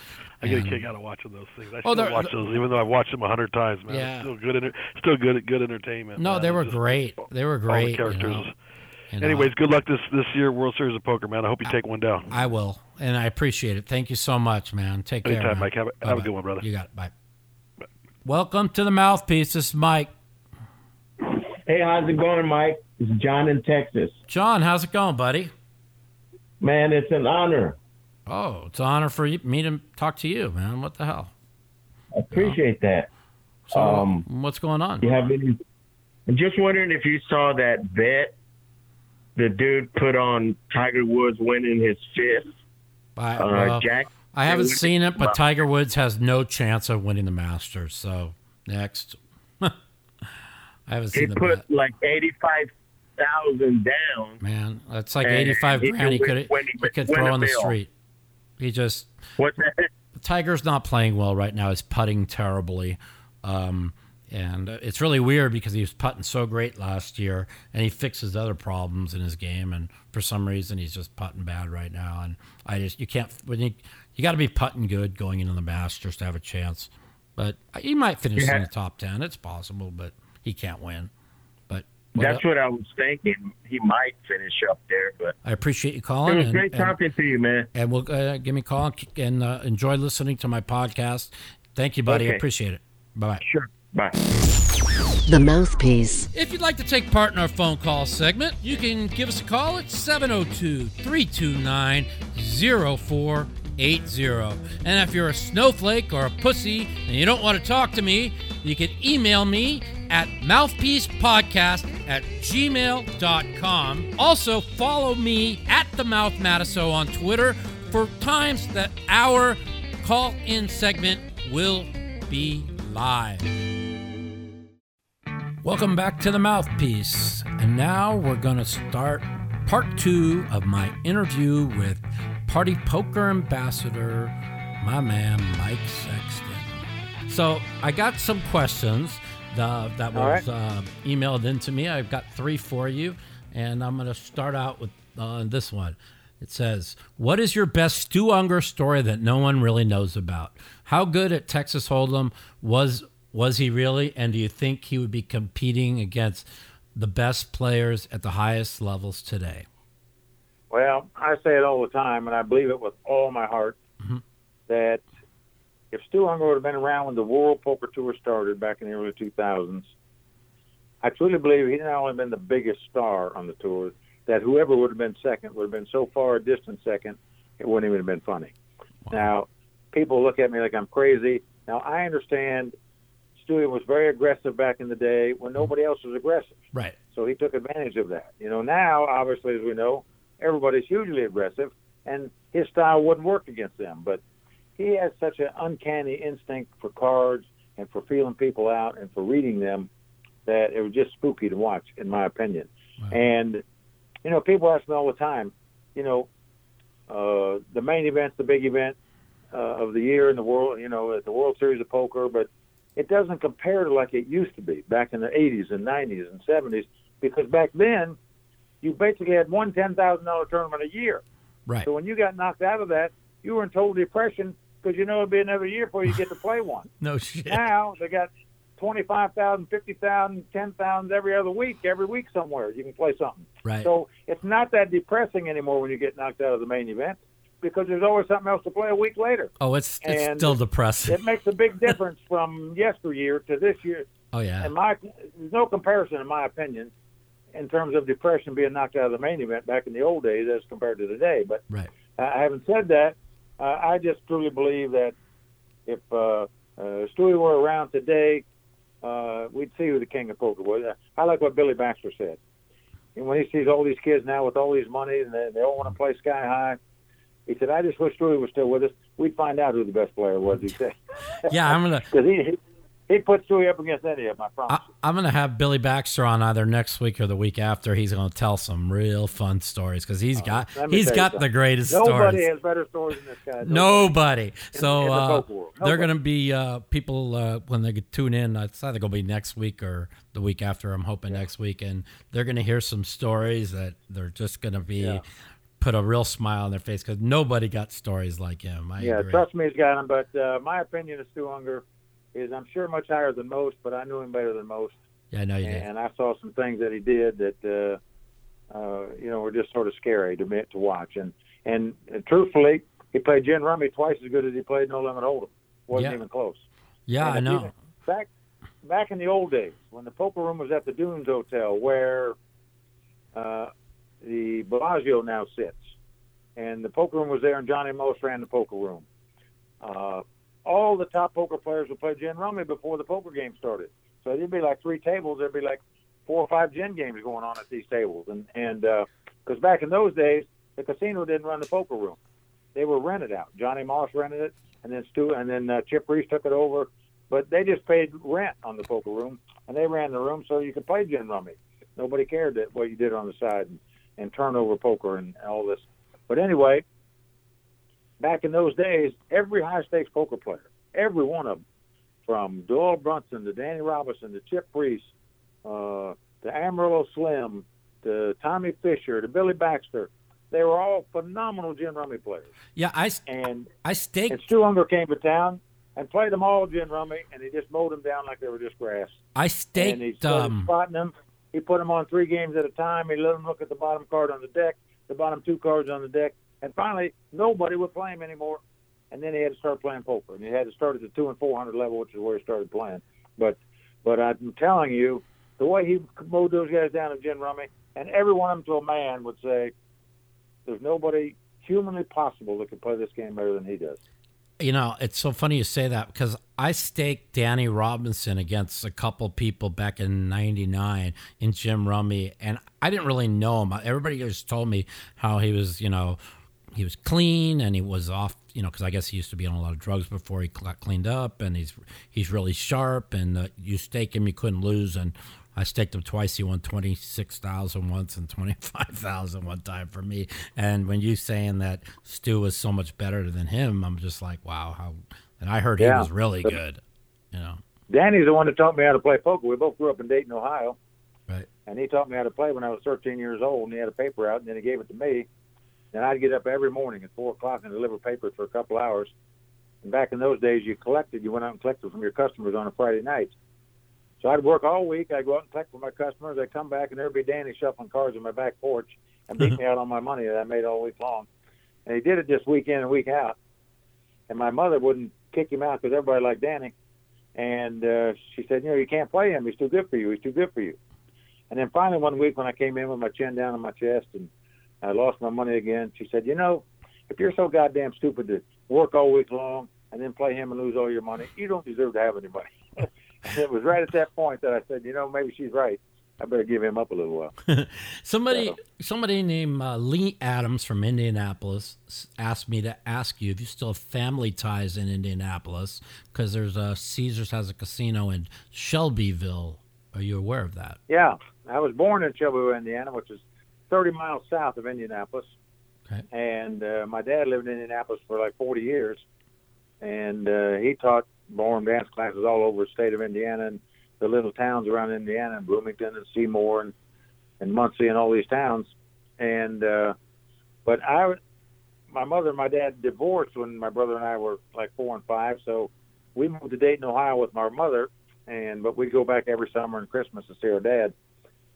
I get a kick out of watching those things. I Oh, still watch those, even though I've watched them a hundred times. Man, Yeah. it's still good. Still good. Good entertainment. No, man. they were great. They were great. all the you characters. know. You know, Anyways, good luck this this year World Series of Poker, man. I hope you take one down. I will, and I appreciate it. Thank you so much, man. Take care, Anytime. Mike. Have a- have a good one, brother. You got it. Bye. Welcome to the mouthpiece. This is Mike. Hey, how's it going, Mike? It's John in Texas. John, how's it going, buddy? Man, it's an honor. Oh, it's an honor for you, me to talk to you, man. What the hell? I appreciate that. So, Um, what's going on? You have any? I'm just wondering if you saw that bet the dude put on Tiger Woods winning his fifth. I, Uh, well, Jack. I haven't seen it, but Tiger Woods has no chance of winning the Masters. So next, I haven't He seen the put bet. like eighty-five thousand down. Man, that's like eighty-five he grand. He could could win- win- he could throw on the bill. street. He just What's? Tiger's not playing well right now. He's putting terribly. Um, and uh, it's really weird because he was putting so great last year and he fixes other problems in his game. And for some reason, he's just putting bad right now. And I just, you can't, when you, you got to be putting good going into the Masters to have a chance. But he might finish Yeah. in the top 10. It's possible, but he can't win. But what That's what I was thinking. He might finish up there, but I appreciate you calling. it was and- great and- talking to you, man. and we'll uh, give me a call and, uh, enjoy listening to my podcast. Thank you, buddy. I appreciate it. Bye bye. Sure. Bye. The Mouthpiece. If you'd like to take part in our phone call segment, you can give us a call at 702 329 0480. And if you're a snowflake or a pussy and you don't want to talk to me, you can email me at mouthpiecepodcast at gmail.com. Also, follow me at the Mouth Matusow on Twitter for times that our call in segment will be live. Welcome back to the Mouthpiece. And now we're going to start part two of my interview with Party Poker Ambassador, my man, Mike Sexton. So I got some questions uh, that was right. uh, emailed in to me. I've got three for you. And I'm going to start out with uh, this one. It says, What is your best Stu Ungar story that no one really knows about? How good at Texas Hold'em was was he really? And do you think he would be competing against the best players at the highest levels today? Well, I say it all the time, and I believe it with all my heart Mhm. that if Stu Ungar would have been around when the World Poker Tour started back in the early 2000s, I truly believe he'd not only been the biggest star on the tour, that whoever would have been second would have been so far a distant second, it wouldn't even have been funny. Now, people look at me like I'm crazy. Now, I understand Stewie was very aggressive back in the day when nobody else was aggressive. Right. So he took advantage of that. You know, now obviously, as we know, everybody's hugely aggressive, and his style wouldn't work against them. But he has such an uncanny instinct for cards and for feeling people out and for reading them that it was just spooky to watch, in my opinion. Wow. And you know, people ask me all the time, you know, uh, the main event's the big event uh, of the year in the world, you know, at the World Series of Poker, but it doesn't compare to like it used to be back in the 80s and 90s and 70s because back then you basically had one ten thousand dollar tournament a year. Right. So when you got knocked out of that, you were in total depression because you know it'd be another year before you get to play one. No shit. Now they got twenty-five thousand, fifty thousand, ten thousand every other week. Every week somewhere you can play something. Right. So it's not that depressing anymore when you get knocked out of the main event because there's always something else to play a week later. Oh, it's it's and still depressing. It makes a big difference from yesteryear to this year. Oh yeah. And my there's no comparison, in my opinion, in terms of depression being knocked out of the main event back in the old days as compared to today. But Right. uh, having said that, uh, I just truly believe that if uh, uh, Stewie were around today, uh, we'd see who the king of poker was. I like what Billy Baxter said. And when he sees all these kids now with all these money and they, they all want to play sky high, he said, "I just wish Stewie was still with us. We'd find out who the best player was." He said. Yeah, I'm gonna. Because he, he puts Stewie up against any of them. I promise. I, I'm going to have Billy Baxter on either next week or the week after. He's going to tell some real fun stories because he's got Oh, me he's got the greatest Nobody stories. Nobody has better stories than this guy. Nobody. So in the uh, world. they're going to be uh, people uh, when they tune in. It's either going to be next week or the week after. I'm hoping next week, and they're going to hear some stories that they're just going to be Yeah. put a real smile on their face because nobody got stories like him. I Yeah, agree. trust me, he's got him. But uh, my opinion of Stu Ungar is I'm sure much higher than most, but I knew him better than most, yeah, I know you did. and I saw some things that he did that uh, uh, you know were just sort of scary to me to watch. And and, and truthfully, he played gin rummy twice as good as he played no limit hold'em. wasn't Yeah. even close. Yeah, And I know. even- back back in the old days when the poker room was at the Dunes Hotel, where uh, the Bellagio now sits, and the poker room was there, and Johnny Moss ran the poker room. Uh, all the top poker players would play gin rummy before the poker game started. So there'd be like three tables. There'd be like four or five gin games going on at these tables, and and because back in those days the casino didn't run the poker room; they were rented out. Johnny Moss rented it, and then Stu, and then uh, Chip Reese took it over. But they just paid rent on the poker room, and they ran the room so you could play gin rummy. Nobody cared that what you did on the side and, and turnover poker and all this. But anyway, back in those days, every high stakes poker player, every one of them, from Doyle Brunson to Danny Robison to Chip Reese, uh, to Amarillo Slim, to Tommy Fisher, to Billy Baxter, they were all phenomenal gin rummy players. Yeah, I And I staked and Stu Ungar came to town and played them all gin rummy, and he just mowed them down like they were just grass. I staked. and he started um spotting them. He put them on three games at a time. He let them look at the bottom card on the deck, the bottom two cards on the deck, and finally nobody would play him anymore. And then he had to start playing poker, and he had to start at the two and four hundred level, which is where he started playing. But but I'm telling you, the way he mowed those guys down in gin rummy, and every one of them to a man would say, "There's nobody humanly possible that could play this game better than he does." you know, it's so funny you say that because I staked Danny Robison against a couple people back in '99 in gin rummy, and I didn't really know him. Everybody just told me how he was, you know, he was clean and he was off, you know, because I guess he used to be on a lot of drugs before he got cleaned up, and he's he's really sharp, and uh, you stake him, you couldn't lose, and I staked him twice. He won twenty six thousand once and twenty five thousand one time for me. And when you saying that Stu was so much better than him, I'm just like, wow, how. And I heard he was really good. You know, Danny's the one that taught me how to play poker. We both grew up in Dayton, Ohio. right? and he taught me how to play when I was 13 years old. And he had a paper out, and then he gave it to me. And I'd get up every morning at four o'clock and deliver papers for a couple hours. And back in those days, you collected. You went out and collected from your customers on a Friday night. So I'd work all week. I'd go out and collect from my customers. I'd come back, and there'd be Danny shuffling cards on my back porch and beat me out on my money that I made all week long. And he did it just week in and week out. And my mother wouldn't kick him out because everybody liked Danny. And uh, she said, you know, you can't play him. He's too good for you. He's too good for you. And then finally one week when I came in with my chin down on my chest and I lost my money again, she said, you know, if you're so goddamn stupid to work all week long and then play him and lose all your money, you don't deserve to have any money. it was right at that point that I said, you know, maybe she's right. I better give him up a little while. Somebody, somebody named uh, Lee Adams from Indianapolis asked me to ask you if you still have family ties in Indianapolis because there's a Caesars has a casino in Shelbyville. Are you aware of that? Yeah, I was born in Shelbyville, Indiana, which is 30 miles south of Indianapolis. Okay. And uh, my dad lived in Indianapolis for like 40 years, and uh, he taught ballroom dance classes all over the state of Indiana and the little towns around Indiana, and Bloomington and Seymour and and Muncie and all these towns. And uh, but I, my mother and my dad divorced when my brother and I were like four and five, so we moved to Dayton, Ohio, with my mother and but we'd go back every summer and Christmas to see our dad.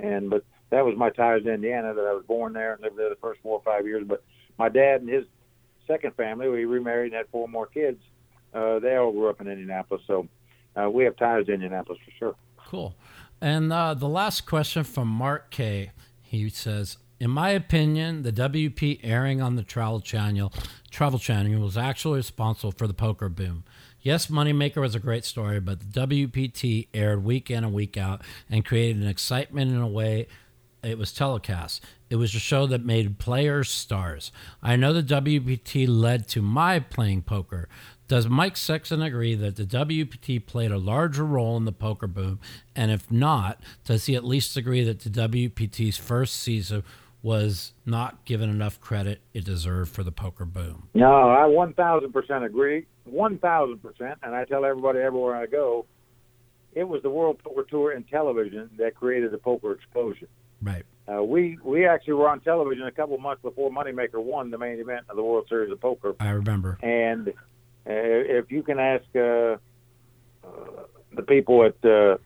And but that was my ties to Indiana that I was born there and lived there the first four or five years. But my dad and his second family, we remarried and had four more kids. Uh, they all grew up in Indianapolis, so uh, we have ties to Indianapolis for sure. Cool. And uh, the last question from Mark K. He says, "In my opinion, the WP airing on the Travel Channel, Travel Channel was actually responsible for the poker boom. Yes, Moneymaker was a great story, but the WPT aired week in and week out and created an excitement in a way." It was telecast. It was a show that made players stars. I know the WPT led to my playing poker. Does Mike Sexton agree that the WPT played a larger role in the poker boom? And if not, does he at least agree that the WPT's first season was not given enough credit it deserved for the poker boom? No, I 1,000% agree. 1,000%. And I tell everybody everywhere I go, it was the World Poker Tour and television that created the poker explosion. Right. Uh, we we actually were on television a couple months before Moneymaker won the main event of the World Series of Poker. I remember. And uh, if you can ask uh, uh, the people at uh,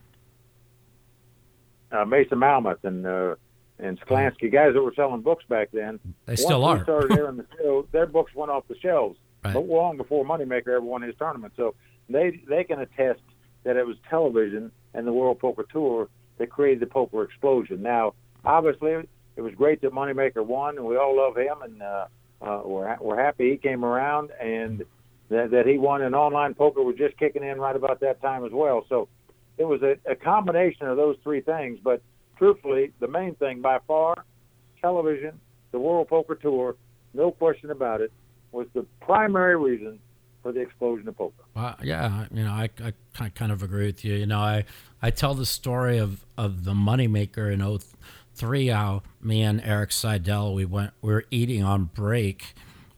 uh, Mason Malmuth and uh, and Sklansky, guys that were selling books back then, They still are. started airing the show, their books went off the shelves, Right. but long before Moneymaker ever won his tournament. So they they can attest that it was television and the World Poker Tour that created the poker explosion. Now, obviously, it was great that Moneymaker won, and we all love him, and uh, uh, we're we're happy he came around and that, that he won. And online poker was just kicking in right about that time as well. So it was a, a combination of those three things. But truthfully, the main thing by far, television, the World Poker Tour, no question about it, was the primary reason for the explosion of poker. Well, yeah, you know, I, I ki- kind of agree with you. You know, I, I tell the story of, of the moneymaker in 03, how me and Erik Seidel, we went, we were eating on break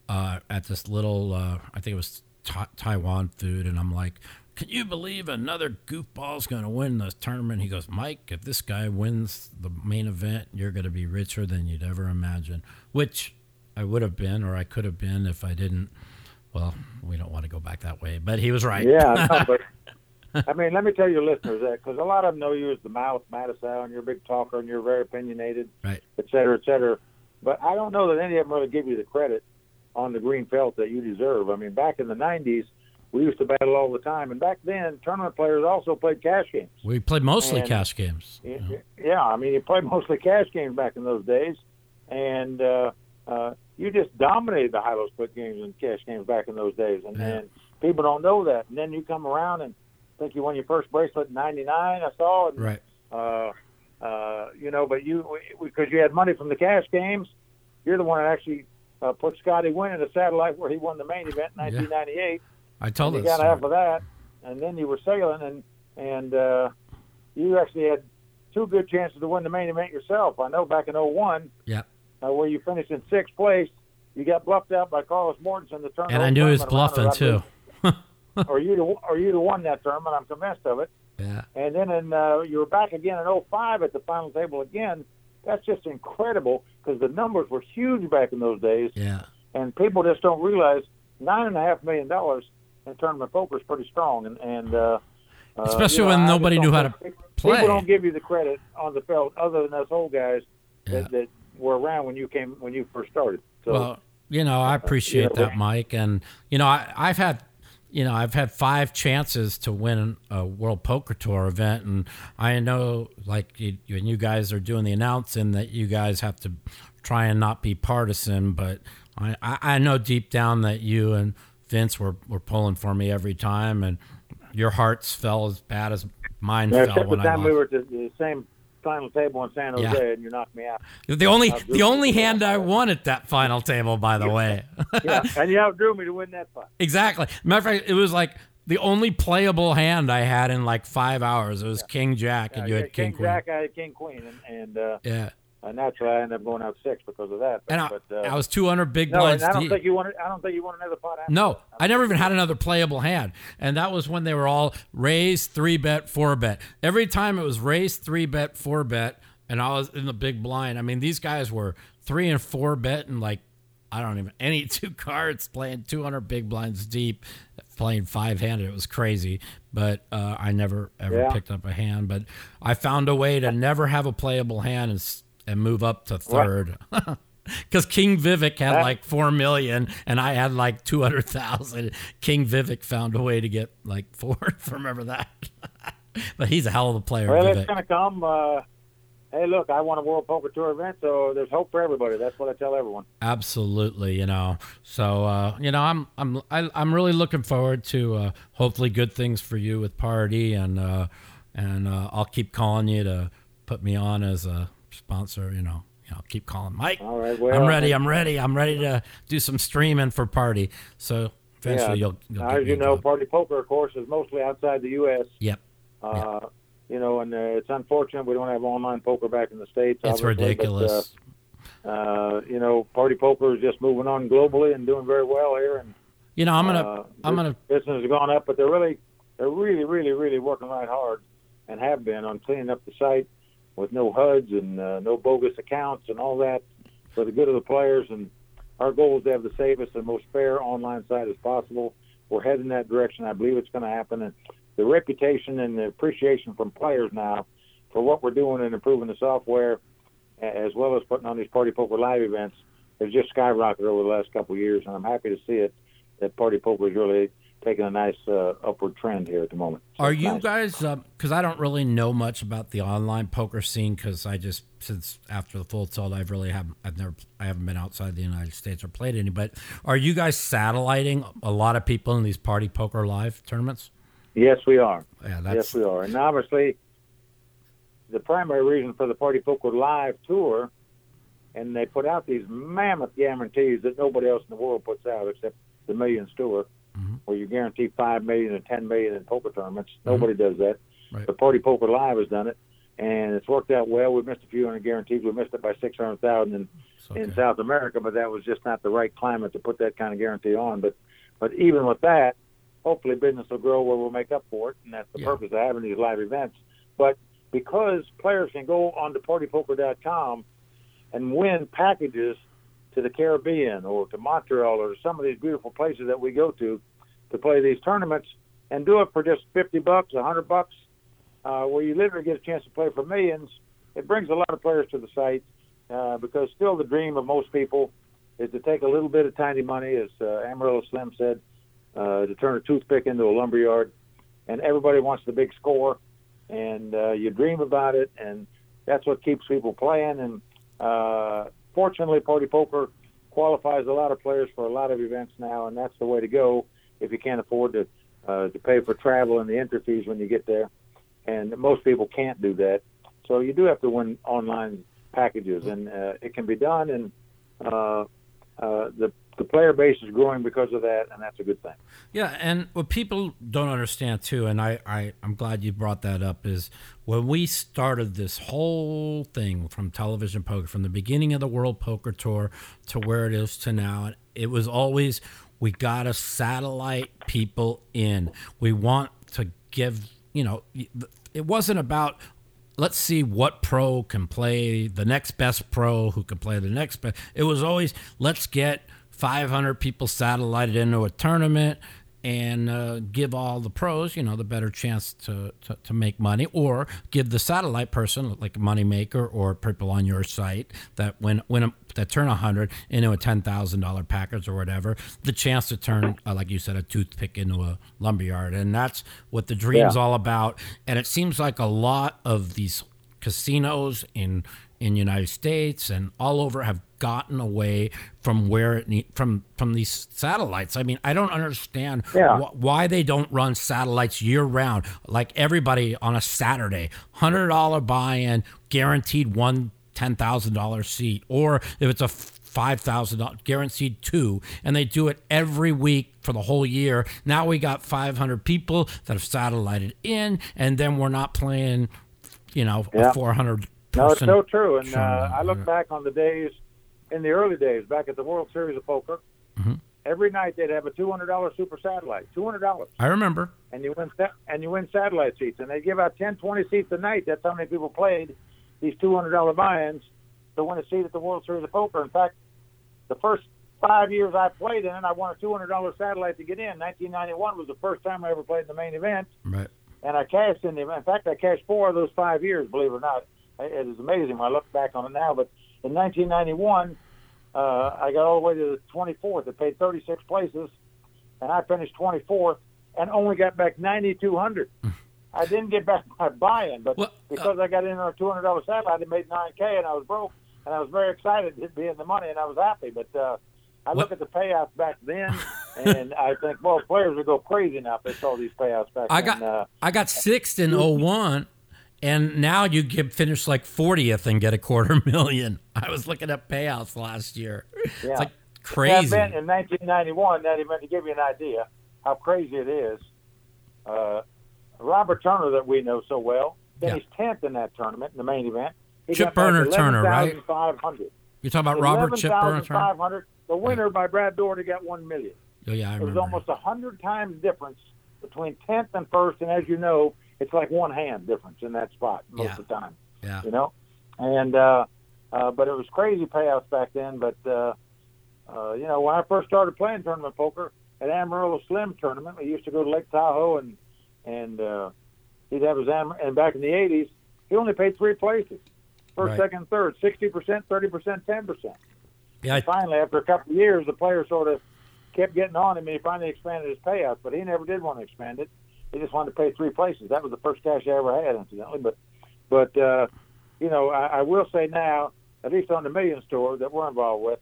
uh, at this little, uh, I think it was Ta Taiwan food. And I'm like, can you believe another goofball's going to win this tournament? He goes, Mike, if this guy wins the main event, you're going to be richer than you'd ever imagine, which I would have been, or I could have been if I didn't. Well, we don't want to go back that way, but he was right. Yeah, no, but I mean, let me tell your listeners that because a lot of them know you as the mouth, Matusow, and you're a big talker and you're very opinionated, Right. et cetera, et cetera. But I don't know that any of them really give you the credit on the green felt that you deserve. I mean, back in the '90s, we used to battle all the time, and back then, tournament players also played cash games. We played mostly And- cash games. Yeah, you yeah, I mean, you played mostly cash games back in those days, and uh, uh, you just dominated the high-low split games and cash games back in those days, and, Yeah. and people don't know that. And then you come around and think you won your first bracelet in '99. I saw, and, Right. uh, uh, you know, but you because you had money from the cash games, you're the one that actually uh, put Scotty Nguyen in a satellite where he won the main event in 1998 I told you got story. half of that, and then you were sailing, and and uh, you actually had two good chances to win the main event yourself. I know back in '01, Yeah. uh, where you finished in sixth place, you got bluffed out by Carlos Mortensen. The tournament, And I knew he was bluffing too. or you, or you won that tournament. I'm convinced of it. Yeah. And then in, uh, you were back again in '05 at the final table again. That's just incredible because the numbers were huge back in those days Yeah. and people just don't realize nine and a half million dollars in tournament poker is pretty strong, and and uh, uh, Especially you know, when I nobody knew how to play. People don't give you the credit on the field, other than us old guys Yeah. that, that were around when you came when you first started. So Well, you know, I appreciate yeah. that, Mike. And you know, I, I've had, you know, I've had five chances to win a World Poker Tour event, and I know, like, you, when you guys are doing the announcing, that you guys have to try and not be partisan. But I, I, know deep down that you and Vince were were pulling for me every time, and your hearts fell as bad as mine yeah, fell when I time lost. we were the, the same final table in San Jose, Yeah. and you knocked me out. the only the only hand I won at that final table, by the way. Yeah, and you outdrew me to win that fight. Exactly. Matter of fact, it was like the only playable hand I had in like five hours. It was King Jack, and you had King, Queen. Jack, I had King Queen, and, and uh, Yeah, uh, naturally I ended up going out six because of that. But, and I, but, uh, I was 200 big no, blinds and I don't deep. think you wanted. I don't think you want another pot. No. I never even had another playable hand. And that was when they were all raise, three bet, four bet. Every time it was raise, three bet, four bet, and I was in the big blind. I mean, these guys were three and four bet and like, I don't even, any two cards playing 200 big blinds deep, playing five handed. It was crazy. But uh, I never ever Yeah. picked up a hand. But I found a way to never have a playable hand and, and move up to third. Because King Vivek had like four million, and I had like two hundred thousand. King Vivek found a way to get like fourth. Remember that? but he's a hell of a player, Well, it's going to come. Uh, hey, look, I won a World Poker Tour event, so there's hope for everybody. That's what I tell everyone. Absolutely, you know. So uh, you know, I'm I'm I, I'm really looking forward to uh, hopefully good things for you with Party, and uh, and uh, I'll keep calling you to put me on as a sponsor, you know, you know, keep calling Mike. All right, well, I'm ready. I'm ready. I'm ready to do some streaming for party. So eventually Yeah. you'll. you'll Now, get as you know. Party Poker, of course, is mostly outside the U.S. Yep. Uh, You know, and uh, it's unfortunate we don't have online poker back in the states. It's but, ridiculous. uh, uh, you know, Party Poker is just moving on globally and doing very well here. And you know, I'm gonna. uh, I'm gonna. business has gone up, but they're really, they're really, really, really working right hard, and have been on cleaning up the site with no HUDs and uh, no bogus accounts and all that for the good of the players. And our goal is to have the safest and most fair online site as possible. We're heading in that direction. I believe it's going to happen, and the reputation and the appreciation from players now for what we're doing and improving the software, as well as putting on these Party Poker live events, has just skyrocketed over the last couple of years, and I'm happy to see it. That Party Poker is really taking a nice uh, upward trend here at the moment. So Are you nice. guys? Because I don't really know much about the online poker scene. Because I just since after the full tilt, I've really have I've never I haven't been outside the United States or played any. But are you guys satelliting a lot of people in these party poker live tournaments? Yes, we are. Yeah, that's yes, we are. And obviously, the primary reason for the Party Poker Live tour, and they put out these mammoth guarantees that nobody else in the world puts out except the Millions Tour, Mhm. where you guarantee five million and ten million in poker tournaments. Nobody does that. Right. But Party Poker Live has done it, and it's worked out well. We missed a few hundred guarantees. We missed it by six hundred thousand in okay. in South America, but that was just not the right climate to put that kind of guarantee on. But but even with that, hopefully business will grow where we'll make up for it, and that's the Yeah. purpose of having these live events. But because players can go on to partypoker.com and win packages to the Caribbean or to Montreal or some of these beautiful places that we go to to play these tournaments and do it for just 50 bucks, 100 bucks, uh, where you literally get a chance to play for millions, it brings a lot of players to the site uh, because still the dream of most people is to take a little bit of tiny money, as uh, Amarillo Slim said, uh, to turn a toothpick into a lumberyard, and everybody wants the big score, and uh, you dream about it, and that's what keeps people playing. And uh, fortunately, Party Poker qualifies a lot of players for a lot of events now, and that's the way to go if you can't afford to uh, to pay for travel and the entry fees when you get there. And most people can't do that, so you do have to win online packages, and uh, it can be done. And uh, uh, the the player base is growing because of that, and that's a good thing. Yeah, and what people don't understand too, and I, I I'm glad you brought that up, is when we started this whole thing from television poker, from the beginning of the World Poker Tour to where it is to now, it was always we gotta satellite people in. We want to give, you know, it wasn't about let's see what pro can play the next best pro who can play the next best. It was always let's get 500 people satellited into a tournament and uh, give all the pros, you know, the better chance to, to, to make money, or give the satellite person, like a moneymaker or people on your site that when when a, that turn a hundred into a ten thousand dollar package or whatever, the chance to turn, uh, like you said, a toothpick into a lumberyard, and that's what the dream's Yeah. all about. And it seems like a lot of these casinos in in United States and all over have gotten away from where it need, from from these satellites. I mean, I don't understand Yeah. wh- why they don't run satellites year round, like everybody on a Saturday, hundred dollar buy in, guaranteed one ten thousand dollar seat, or if it's a five thousand dollars guaranteed two, and they do it every week for the whole year. Now we got five hundred people that have satellited in, and then we're not playing, you know, Yeah. a four hundred. No, it's so true. And uh, I look back on the days in the early days, back at the World Series of Poker. Mhm. Every night they'd have a two hundred dollar super satellite, two hundred dollars, I remember. and you win and you win satellite seats, and they give out 10, 20 seats a night. That's how many people played these two hundred dollar buy-ins to win a seat at the World Series of Poker. In fact, the first five years I played in it, I won a two hundred dollar satellite to get in. Nineteen ninety one was the first time I ever played in the main event Right. and I cashed in the event. In fact, I cashed four of those five years, believe it or not. It it is amazing when I look back on it now. But in 1991, uh, I got all the way to the 24th. It paid 36 places, and I finished 24th and only got back 9,200. I didn't get back my buy-in, but Well, uh, because I got in on a $200 satellite, I made 9K, and I was broke, and I was very excited to be in the money, and I was happy. But uh, I look at the payouts back then, and I think, well, players would go crazy now if they saw these payouts back I then. got uh, I got sixth in 01 and now you get finish like 40th and get a quarter million. I was looking at payouts last year. Yeah. It's like That crazy. in 1991, that event, to give you an idea how crazy it is, uh, Robert Turner, that we know so well, finished 10th in that tournament, in the main event. He Chip Burner Turner, right? 11,500. You're talking about Robert Chip Burner? 11,500. The winner by Brad Daugherty got one million. Oh, yeah, I It was almost a hundred times difference between tenth and first, and as you know, it's like one hand difference in that spot most Yeah. of the time. Yeah. You know, and uh, uh, but it was crazy payouts back then. But uh, uh, you know, when I first started playing tournament poker at Amarillo Slim tournament, we used to go to Lake Tahoe and and uh, he'd have his Am- and back in the '80s, he only paid three places. First, Right. second, third, sixty percent, thirty percent, ten percent Yeah, I, finally, after a couple of years, the player sort of kept getting on him, and he finally expanded his payouts. But he never did want to expand it. He just wanted to pay three places. That was the first cash I ever had, incidentally. But, but uh, you know, I, I will say now, at least on the Millions tour that we're involved with,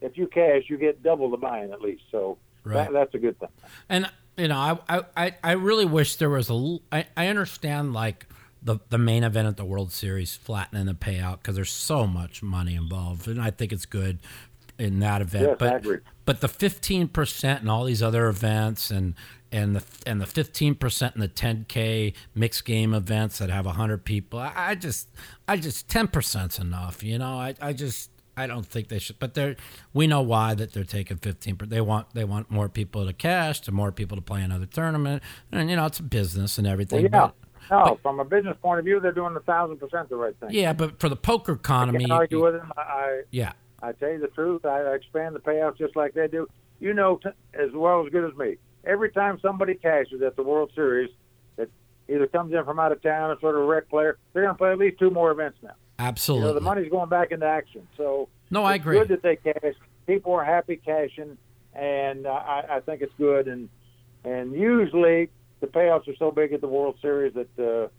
if you cash, you get double the buy-in at least. So Right. that, that's a good thing. and you know, I, I, I really wish there was a. l- I, I understand like the the main event at the World Series flattening the payout because there's so much money involved, and I think it's good in that event. Yes, but I agree. but the 15 percent and all these other events and and the and the 15 percent in the 10k mixed game events that have 100 people, I, I just I just 10 percent's enough. You know, I I just. I don't think they should, but they're. We know why that they're taking fifteen. They want they want more people to cash, to more people to play another tournament, and you know it's a business and everything. Well, yeah. but- No, from a business point of view, they're doing a thousand percent the right thing. yeah, but for the poker I economy, can't argue with them. I, I yeah, I tell you the truth. I, expand the payouts just like they do. You know t- as well as good as me. Every time somebody cashes at the World Series, that either comes in from out of town or sort of a rec player, they're going to play at least two more events now. You absolutely. know, the money's going back into action. So no, I agree. good that they cash. People are happy cashing, and uh, I, I think it's good. And and usually the payouts are so big at the World Series that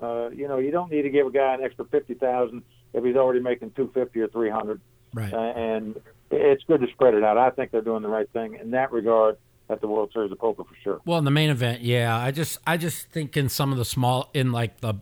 uh, uh, you know you don't need to give a guy an extra fifty thousand if he's already making two fifty or three hundred Right. uh, and it's good to spread it out. I think they're doing the right thing in that regard at the World Series of Poker for sure. Well, in the main event, yeah. I just I just think in some of the small in like the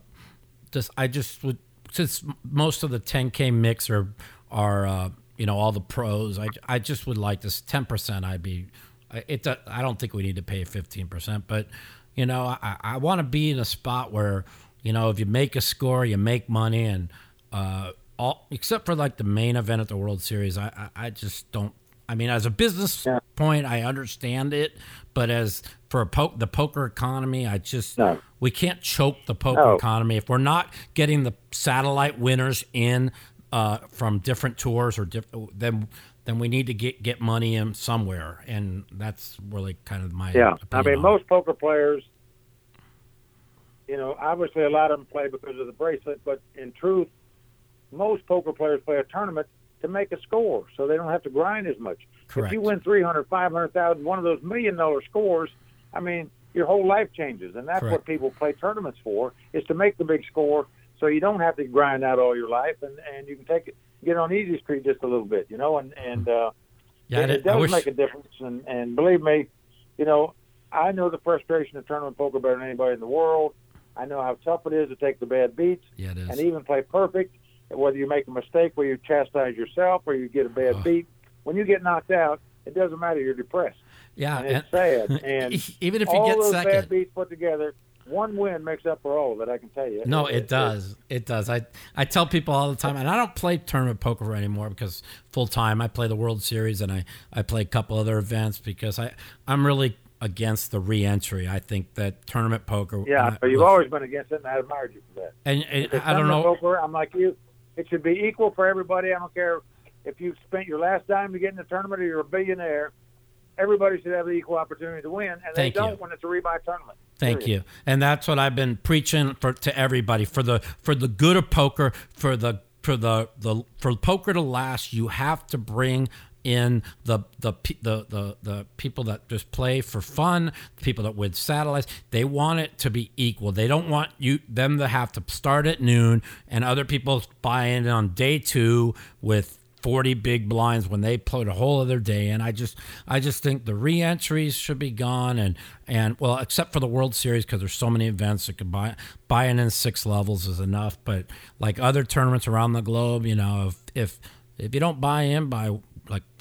just I just would since most of the 10k mix are are uh, you know all the pros. I I just would like this 10%. I'd be I- it. I don't think we need to pay 15%, but you know I I want to be in a spot where you know if you make a score, you make money and uh all except for like the main event at the World Series. I I, I just don't. I mean, as a business Yeah. point, I understand it, but as for a po- the poker economy, I just No. we can't choke the poker No. economy if we're not getting the satellite winners in uh, from different tours or diff- then then we need to get get money in somewhere, and that's really kind of my Yeah, I mean most poker players, you know, obviously a lot of them play because of the bracelet, but in truth, most poker players play a tournament to make a score, so they don't have to grind as much. Correct. If you win 300, 500,000, one of those million dollar scores, I mean, your whole life changes, and that's Correct. what people play tournaments for, is to make the big score, so you don't have to grind out all your life, and and you can take it, get on easy street just a little bit, you know, and and uh, Yeah, it, it does wish- make a difference, and and believe me, you know, I know the frustration of tournament poker better than anybody in the world. I know how tough it is to take the bad beats yeah, it is. and even play perfect. Whether you make a mistake, where you chastise yourself, or you get a bad Ugh. beat, when you get knocked out, it doesn't matter. You're depressed, yeah, and it's sad. And even if you all get those bad beats put together, one win makes up for all of it. I can tell you. No, it does. It does. I I tell people all the time, and I don't play tournament poker anymore because full time I play the World Series and I I play a couple other events because I I'm really against the re-entry. I think that tournament poker. Yeah, but you've was- always been against it, and I admired you for that. and, and I don't know. Poker, I'm like you. It should be equal for everybody. I don't care if you spent your last dime to get in the tournament or you're a billionaire. Everybody should have the equal opportunity to win, and Thank they don't you. when it's a rebuy tournament. Thank Period. you. And that's what I've been preaching for to everybody for the for the good of poker, for the for the the for poker to last, you have to bring in the the the the, the people that just play for fun, people that win satellites. They want it to be equal. They don't want you them to have to start at noon and other people buy in on day 2 with 40 big blinds when they put a whole other day in. I just I just think the re-entries should be gone and and well except for the World Series because there's so many events that could buy buying in six levels is enough. But like other tournaments around the globe, you know, if if if you don't buy in by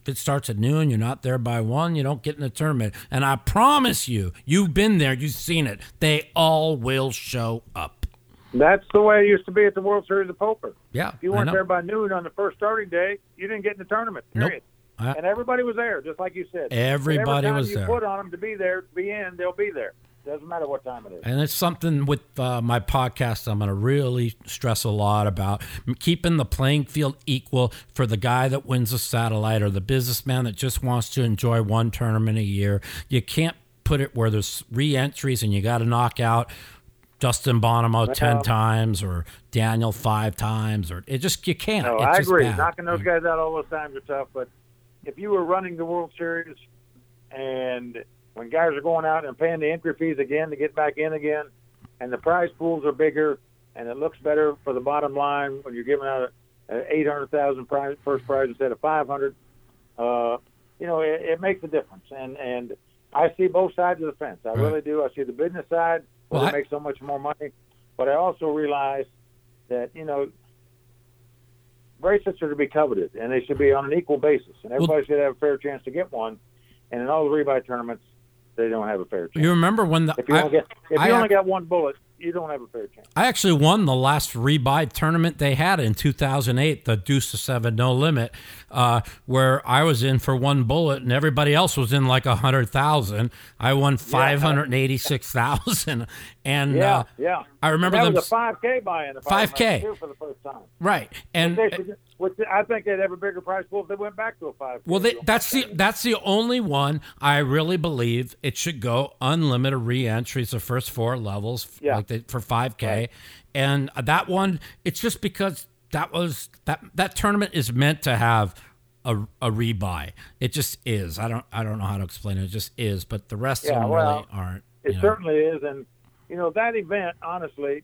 if it starts at noon, you're not there by one, you don't get in the tournament. And I promise you, you've been there, you've seen it. They all will show up. That's the way it used to be at the World Series of Poker. Yeah, If you weren't there by noon on the first starting day, you didn't get in the tournament. Nope. Period. I- and everybody was there, just like you said. Everybody time was you there. put on them to be there, to be in, they'll be there. Doesn't matter what time it is. And it's something with uh, my podcast I'm going to really stress a lot about keeping the playing field equal for the guy that wins a satellite or the businessman that just wants to enjoy one tournament a year. You can't put it where there's re entries and you got to knock out Justin Bonomo 10 times or Daniel five times or it just, you can't. No, It's I agree. bad. Knocking those guys out all those times are tough. But if you were running the World Series and when guys are going out and paying the entry fees again to get back in again, and the prize pools are bigger and it looks better for the bottom line when you're giving out a, a 800,000 prize, first prize instead of 500, uh, you know, it, it makes a difference. And and I see both sides of the fence. I Right. really do. I see the business side where Well, they I- make so much more money, but I also realize that you know bracelets are to be coveted, and they should be on an equal basis, and everybody should have a fair chance to get one. And in all the rebuy tournaments, they don't have a fair chance. You remember when the. If you I- only get if I you only got one bullet, you don't have a fair chance. I actually won the last rebuy tournament they had in 2008, the Deuce to Seven No Limit, uh, where I was in for one bullet and everybody else was in like a hundred thousand. I won five hundred eighty-six thousand, and Yeah, uh, yeah. I remember that them was a five K buy-in. if 5K. for the first time. right, and which I think they'd have a bigger prize pool if they went back to a five. Well, they, that's the that's the only one I really believe it should go unlimited re-entries the first four levels Yeah. like they, for 5k and that one it's just because that was that that tournament is meant to have a, a rebuy. It just is. I don't I don't know how to explain it. It just is but the rest Yeah, of them well, really aren't It know. certainly is, and you know that event honestly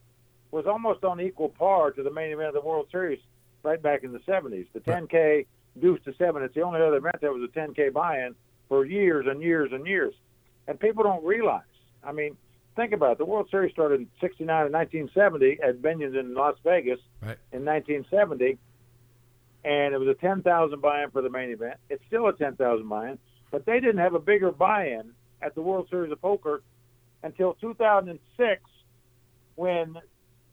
was almost on equal par to the main event of the World Series right back in the '70s. The 10K Deuce to Seven. It's the only other event that was a 10K buy-in for years and years and years, and people don't realize. I mean, think about it. The World Series started in '69 and 1970 at Binion's in Las Vegas Right. in 1970, and it was a 10,000 buy-in for the main event. It's still a 10,000 buy-in, but they didn't have a bigger buy-in at the World Series of Poker until 2006 when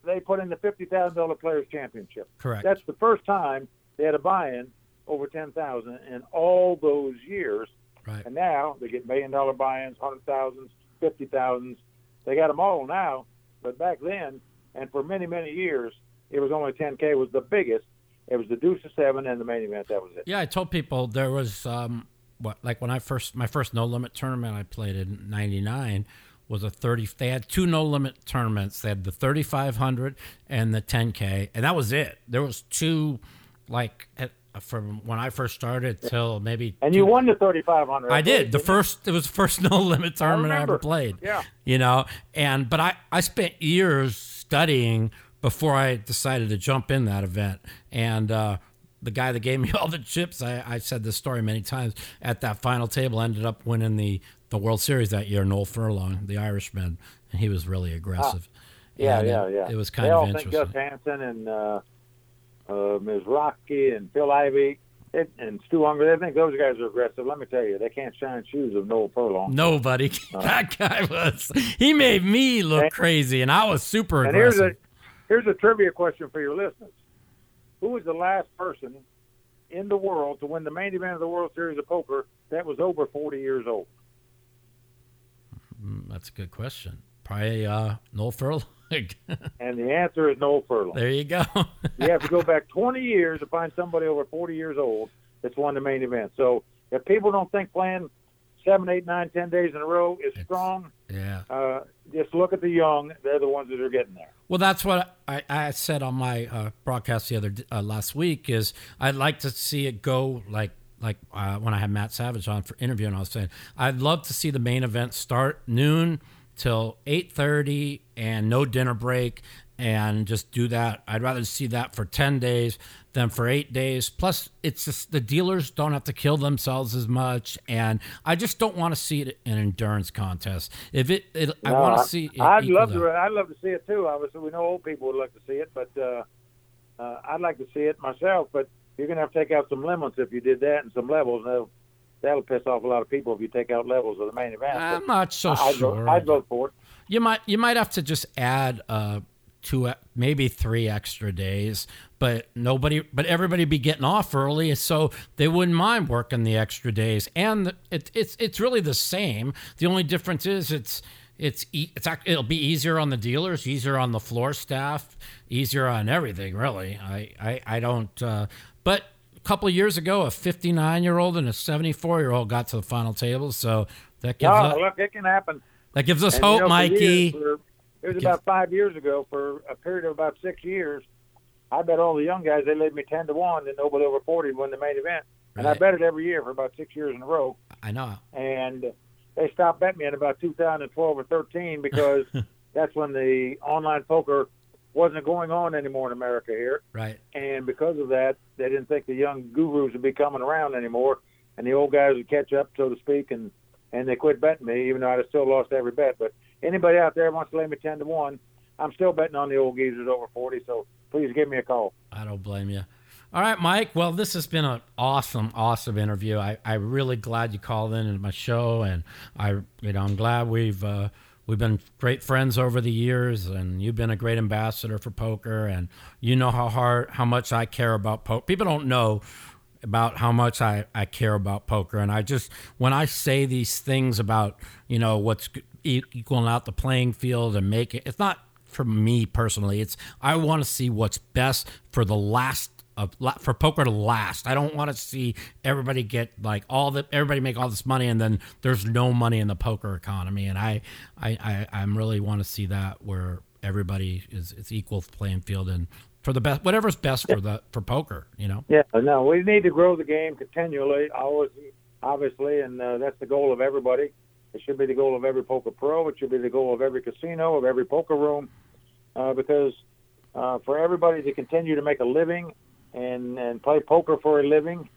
they put in the $50,000 Players Championship. correct That's the first time they had a buy-in over 10,000 in all those years. right And now they get million dollar buy-ins, hundred thousands, fifty thousands. They got them all now. But back then, and for many many years, it was only 10k was the biggest. It was the Deuce of Seven and the main event. That was it. Yeah, I told people there was um, what like when I first my first no limit tournament I played in '99 was a 30. They had two no limit tournaments. They had the 3500 and the 10k, and that was it. There was two like at, from when I first started till maybe. And two- you won the 3500. I did the first. It was the first no limit tournament I, ever played. Yeah. you know, and but I I spent years studying before I decided to jump in that event, and uh, the guy that gave me all the chips, I, I said this story many times. At that final table, ended up winning the the World Series that year. Noel Furlong, the Irishman, and he was really aggressive. Ah. Yeah, And yeah, it, yeah. It was kind they of all interesting. think Gus Hansen and uh, uh, Mizrachi and Phil Ivey it, and Stu Ungar. They think those guys are aggressive. Let me tell you, they can't shine shoes of Noel Furlong. Nobody. Uh. that guy was. He made me look And- crazy, and I was super And here's aggressive. a here's a trivia question for your listeners: Who was the last person in the world to win the main event of the World Series of Poker that was over 40 years old? Mm, That's a good question. Probably uh, Noel Furlong. And the answer is Noel Furlong. there you go. you have to go back 20 years to find somebody over 40 years old that's won the main event. So if people don't think playing seven, eight, nine, ten days in a row is It's- strong, yeah. uh, just look at the young. They're the ones that are getting there. Well, that's what I, I said on my uh, broadcast the other uh, last week. Is I'd like to see it go like like uh, when I had Matt Savage on for interview, and I was saying I'd love to see the main event start noon till 8:30 and no dinner break and just do that. I'd rather see that for 10 days than for 8 days. Plus it's just the dealers don't have to kill themselves as much and I just don't want to see it in an endurance contest. If it, it I want to see it I'd love to. I'd love to see it too. Obviously, we know old people would like to see it, but uh, uh, I'd like to see it myself. But you're gonna have to take out some lemons if you did that and some levels. That'll, that'll piss off a lot of people if you take out levels of the main event. I'm But not so I'd, sure. vote, I'd vote for it. You might you might have to just add uh two maybe three extra days, but nobody but everybody be getting off early, so they wouldn't mind working the extra days. And it, it's it's really the same. The only difference is it's it's it's it'll be easier on the dealers, easier on the floor staff, easier on everything. Really, I I, I don't. Uh, but a couple of years ago, a 59 year old and a 74 year old got to the final table, so that gives No, us, look, it can happen. that gives us And, hope, you know, Mikey. for- it was about five years ago. For a period of about six years, I bet all the young guys they led me ten to one, and nobody over forty won the main event. And I bet it every year for about six years in a row. I know. and they stopped betting me in about 2012 or 13 because that's when the online poker wasn't going on anymore in America here, Right. and because of that, they didn't think the young gurus would be coming around anymore, and the old guys would catch up, so to speak, and and they quit betting me, even though I'd have still lost every bet. But anybody out there wants to lay me 10 to one, I'm still betting on the old geezers over 40. So please give me a call. I don't blame you. All right, Mike. Well, this has been an awesome, awesome interview. I, I'm really glad you called in to my show, and I, you know, I'm glad we've uh, we've been great friends over the years, and you've been a great ambassador for poker, and you know how hard, how much I care about poker. People don't know about how much I, I care about poker, and I just when I say these things about you know what's equaling out the playing field and make it, it's not for me personally. It's I want to see what's best for the last for poker to last. I don't want to see everybody get like all the everybody make all this money and then there's no money in the poker economy. And I I I I'm really want to see that where everybody is it's equal playing field and for the best whatever's best for the for poker. You know. Yeah, no, we need to grow the game continually, always, obviously, and uh, that's the goal of everybody. It should be the goal of every poker pro. It should be the goal of every casino, of every poker room, uh, because uh, for everybody to continue to make a living and and play poker for a living,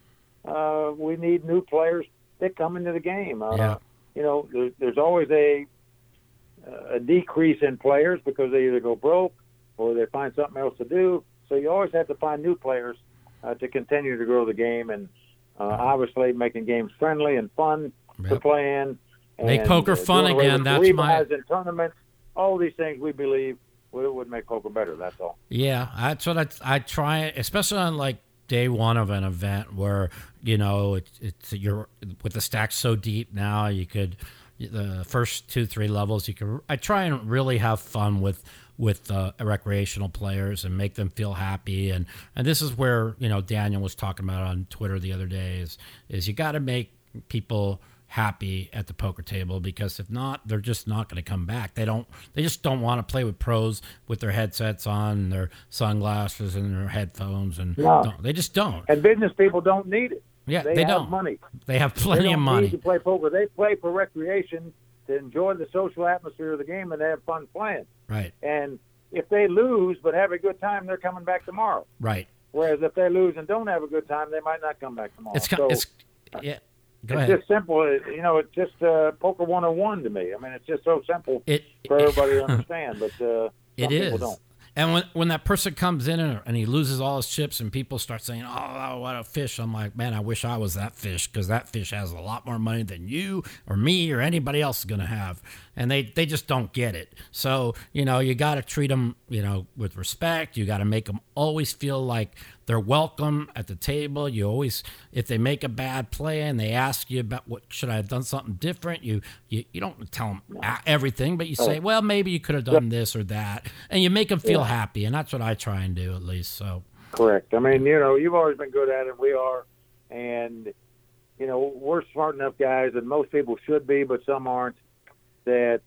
uh, we need new players that come into the game. Uh, Yeah. You know, there, there's always a a decrease in players because they either go broke or they find something else to do. So you always have to find new players uh, to continue to grow the game, and uh, obviously making games friendly and fun to Yep. play in. Make poker uh, fun again, that's my- tournaments. All these things we believe it would make poker better. That's all. Yeah, that's what I I try, especially on like day one of an event where you know it's it's you're with the stacks so deep now you could the first two three levels you can I try and really have fun with with uh, recreational players and make them feel happy and and this is where you know Daniel was talking about on Twitter the other day is is you got to make people happy at the poker table because if not they're just not going to come back they don't they just don't want to play with pros with their headsets on and their sunglasses and their headphones and No. they just don't And business people don't need it. yeah They, they, have don't money. they have They plenty don't of money to play poker. They play for recreation to enjoy the social atmosphere of the game and they have fun playing. right And if they lose but have a good time, they're coming back tomorrow. right Whereas if they lose and don't have a good time, they might not come back tomorrow. it's so it's uh, yeah go it's ahead just simple. It- You know, it's just uh, poker 101 to me. I mean, it's just so simple it for everybody to understand, but uh, It is. don't. And when when that person comes in and, and he loses all his chips and people start saying, "Oh, what a fish!" I'm like, "Man, I wish I was that fish because that fish has a lot more money than you or me or anybody else is going to have." And they they just don't get it. So you know, you got to treat them, you know, with respect. You got to make them always feel like they're welcome at the table. You always, if they make a bad play and they ask you about what should I have done something different, you you, you don't tell them everything, but you oh. say, well, maybe you could have done this or that, and you make them feel happy, and that's what I try and do at least. So Correct. I mean, you know, you've always been good at it. We are, and you know, we're smart enough guys, and most people should be, but some aren't. That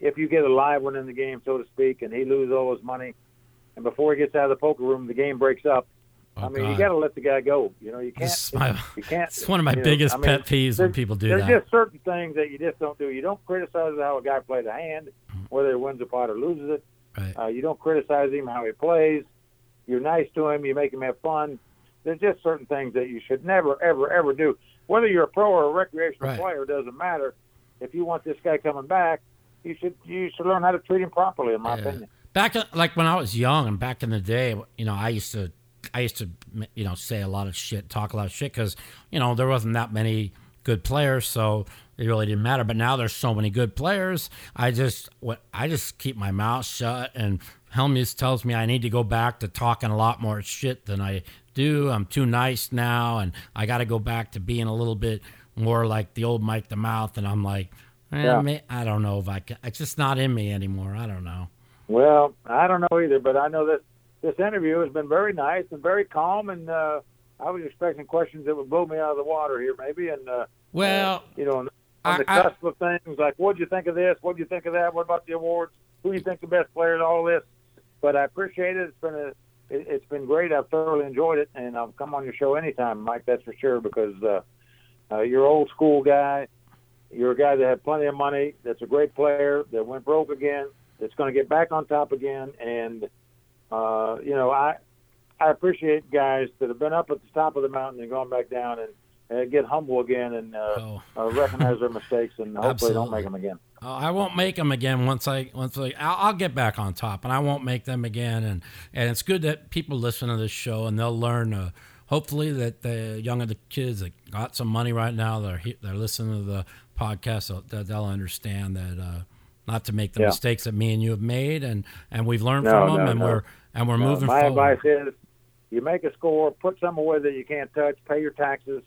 if you get a live one in the game, so to speak, and he loses all his money, and before he gets out of the poker room, the game breaks up, I mean, God. you got to let the guy go. You know, you can't. This is my- you can't. It's one of my you know, biggest I mean, pet peeves when people do there's that. There's just certain things that you just don't do. You don't criticize how a guy plays a hand, whether he wins a pot or loses it. Right. Uh, you don't criticize him how he plays. You're nice to him. You make him have fun. There's just certain things that you should never, ever, ever do. Whether you're a pro or a recreational Right. player doesn't matter. If you want this guy coming back, you should you should learn how to treat him properly. In my Yeah. opinion. back like when I was young and back in the day, you know, I used to, I used to, you know, say a lot of shit, talk a lot of shit because, you know, there wasn't that many good players, so it really didn't matter. But now there's so many good players. I just, what, I just keep my mouth shut. And Helmuth tells me I need to go back to talking a lot more shit than I do. I'm too nice now, and I got to go back to being a little bit more like the old Mike the Mouth. And I'm like, eh, Yeah. I don't know if I can. It's just not in me anymore. I don't know. Well, I don't know either, but I know that this interview has been very nice and very calm, and uh, I was expecting questions that would blow me out of the water here, maybe. And uh, Well, you know, on I- the I- cusp of things like, what'd you think of this? What'd you think of that? What about the awards? Who do you think the best players? All this. But I appreciate it. It's been a, it, it's been great. I've thoroughly enjoyed it, and I'll come on your show anytime, Mike. That's for sure. Because uh, uh, you're old school guy. You're a guy that had plenty of money. That's a great player. That went broke again. That's going to get back on top again. And uh, you know, I I appreciate guys that have been up at the top of the mountain and gone back down and, and get humble again and uh, Oh. uh, recognize their mistakes and hopefully don't make them again. Uh, I won't make them again once I once I I'll, I'll get back on top and I won't make them again and and it's good that people listen to this show and they'll learn uh, hopefully that the young of the kids that got some money right now they're they're listening to the podcast they'll, they'll understand that uh, not to make the Yeah. mistakes that me and you have made and and we've learned No, from them and no. we're and we're moving my forward. advice is you make a score, put some away that you can't touch, pay your taxes,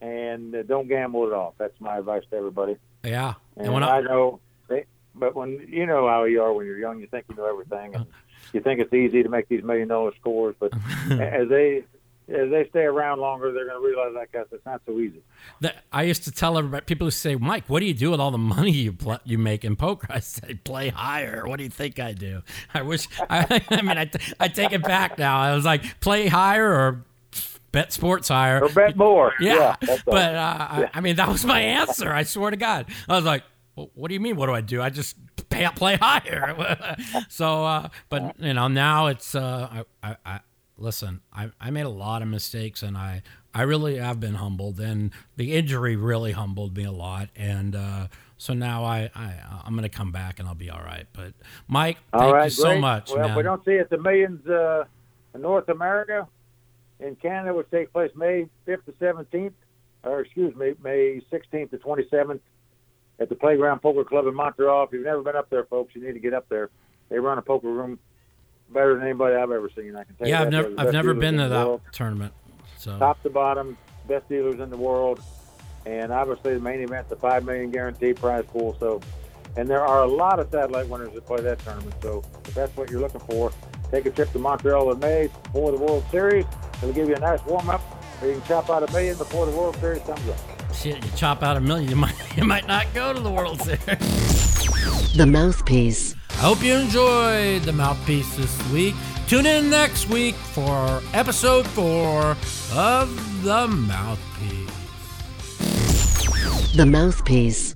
and uh, don't gamble it off. That's my advice to everybody. yeah, And, and when I, I, know, they, but when you know how you are when you're young, you think you know everything, and you think it's easy to make these million dollar scores. But as they as they stay around longer, they're going to realize that guess it's not so easy. that I used to tell everybody, people who say, Mike, what do you do with all the money you you make in poker? I say, play higher. What do you think I do? I wish, I, I mean, I, t- I take it back now. I was like, play higher or bet sports higher. Or bet more. Yeah, all. but uh, I, I mean, that was my answer. I swear to God, I was like, well, "What do you mean? What do I do? I just pay play higher." so, uh, but you know, now it's. Uh, I, I, I listen. I, I made a lot of mistakes, and I, I really have been humbled, and the injury really humbled me a lot, and. Uh, so now I, I I'm gonna come back and I'll be all right. But Mike, thank All right, you so great. much, Well, man. we don't see it, the millions uh, in North America, in Canada, which take place May 5th to 17th, or excuse me, May 16th to 27th, at the Playground Poker Club in Montreal. If you've never been up there, folks, you need to get up there. They run a poker room better than anybody I've ever seen. I can tell you. yeah. I've never I've never been to that world. tournament. So top to bottom, best dealers in the world, and obviously the main event, the five million guaranteed prize pool. So, and there are a lot of satellite winners that play that tournament. So, if that's what you're looking for, take a trip to Montreal in May before the World Series. It'll give you a nice warm up. You can chop out a million before the World Series comes up. shit, you chop out a million, you might you might not go to the World Series. The Mouthpiece. I hope you enjoyed the mouthpiece this week. Tune in next week for episode four of the mouthpiece. The Mouthpiece.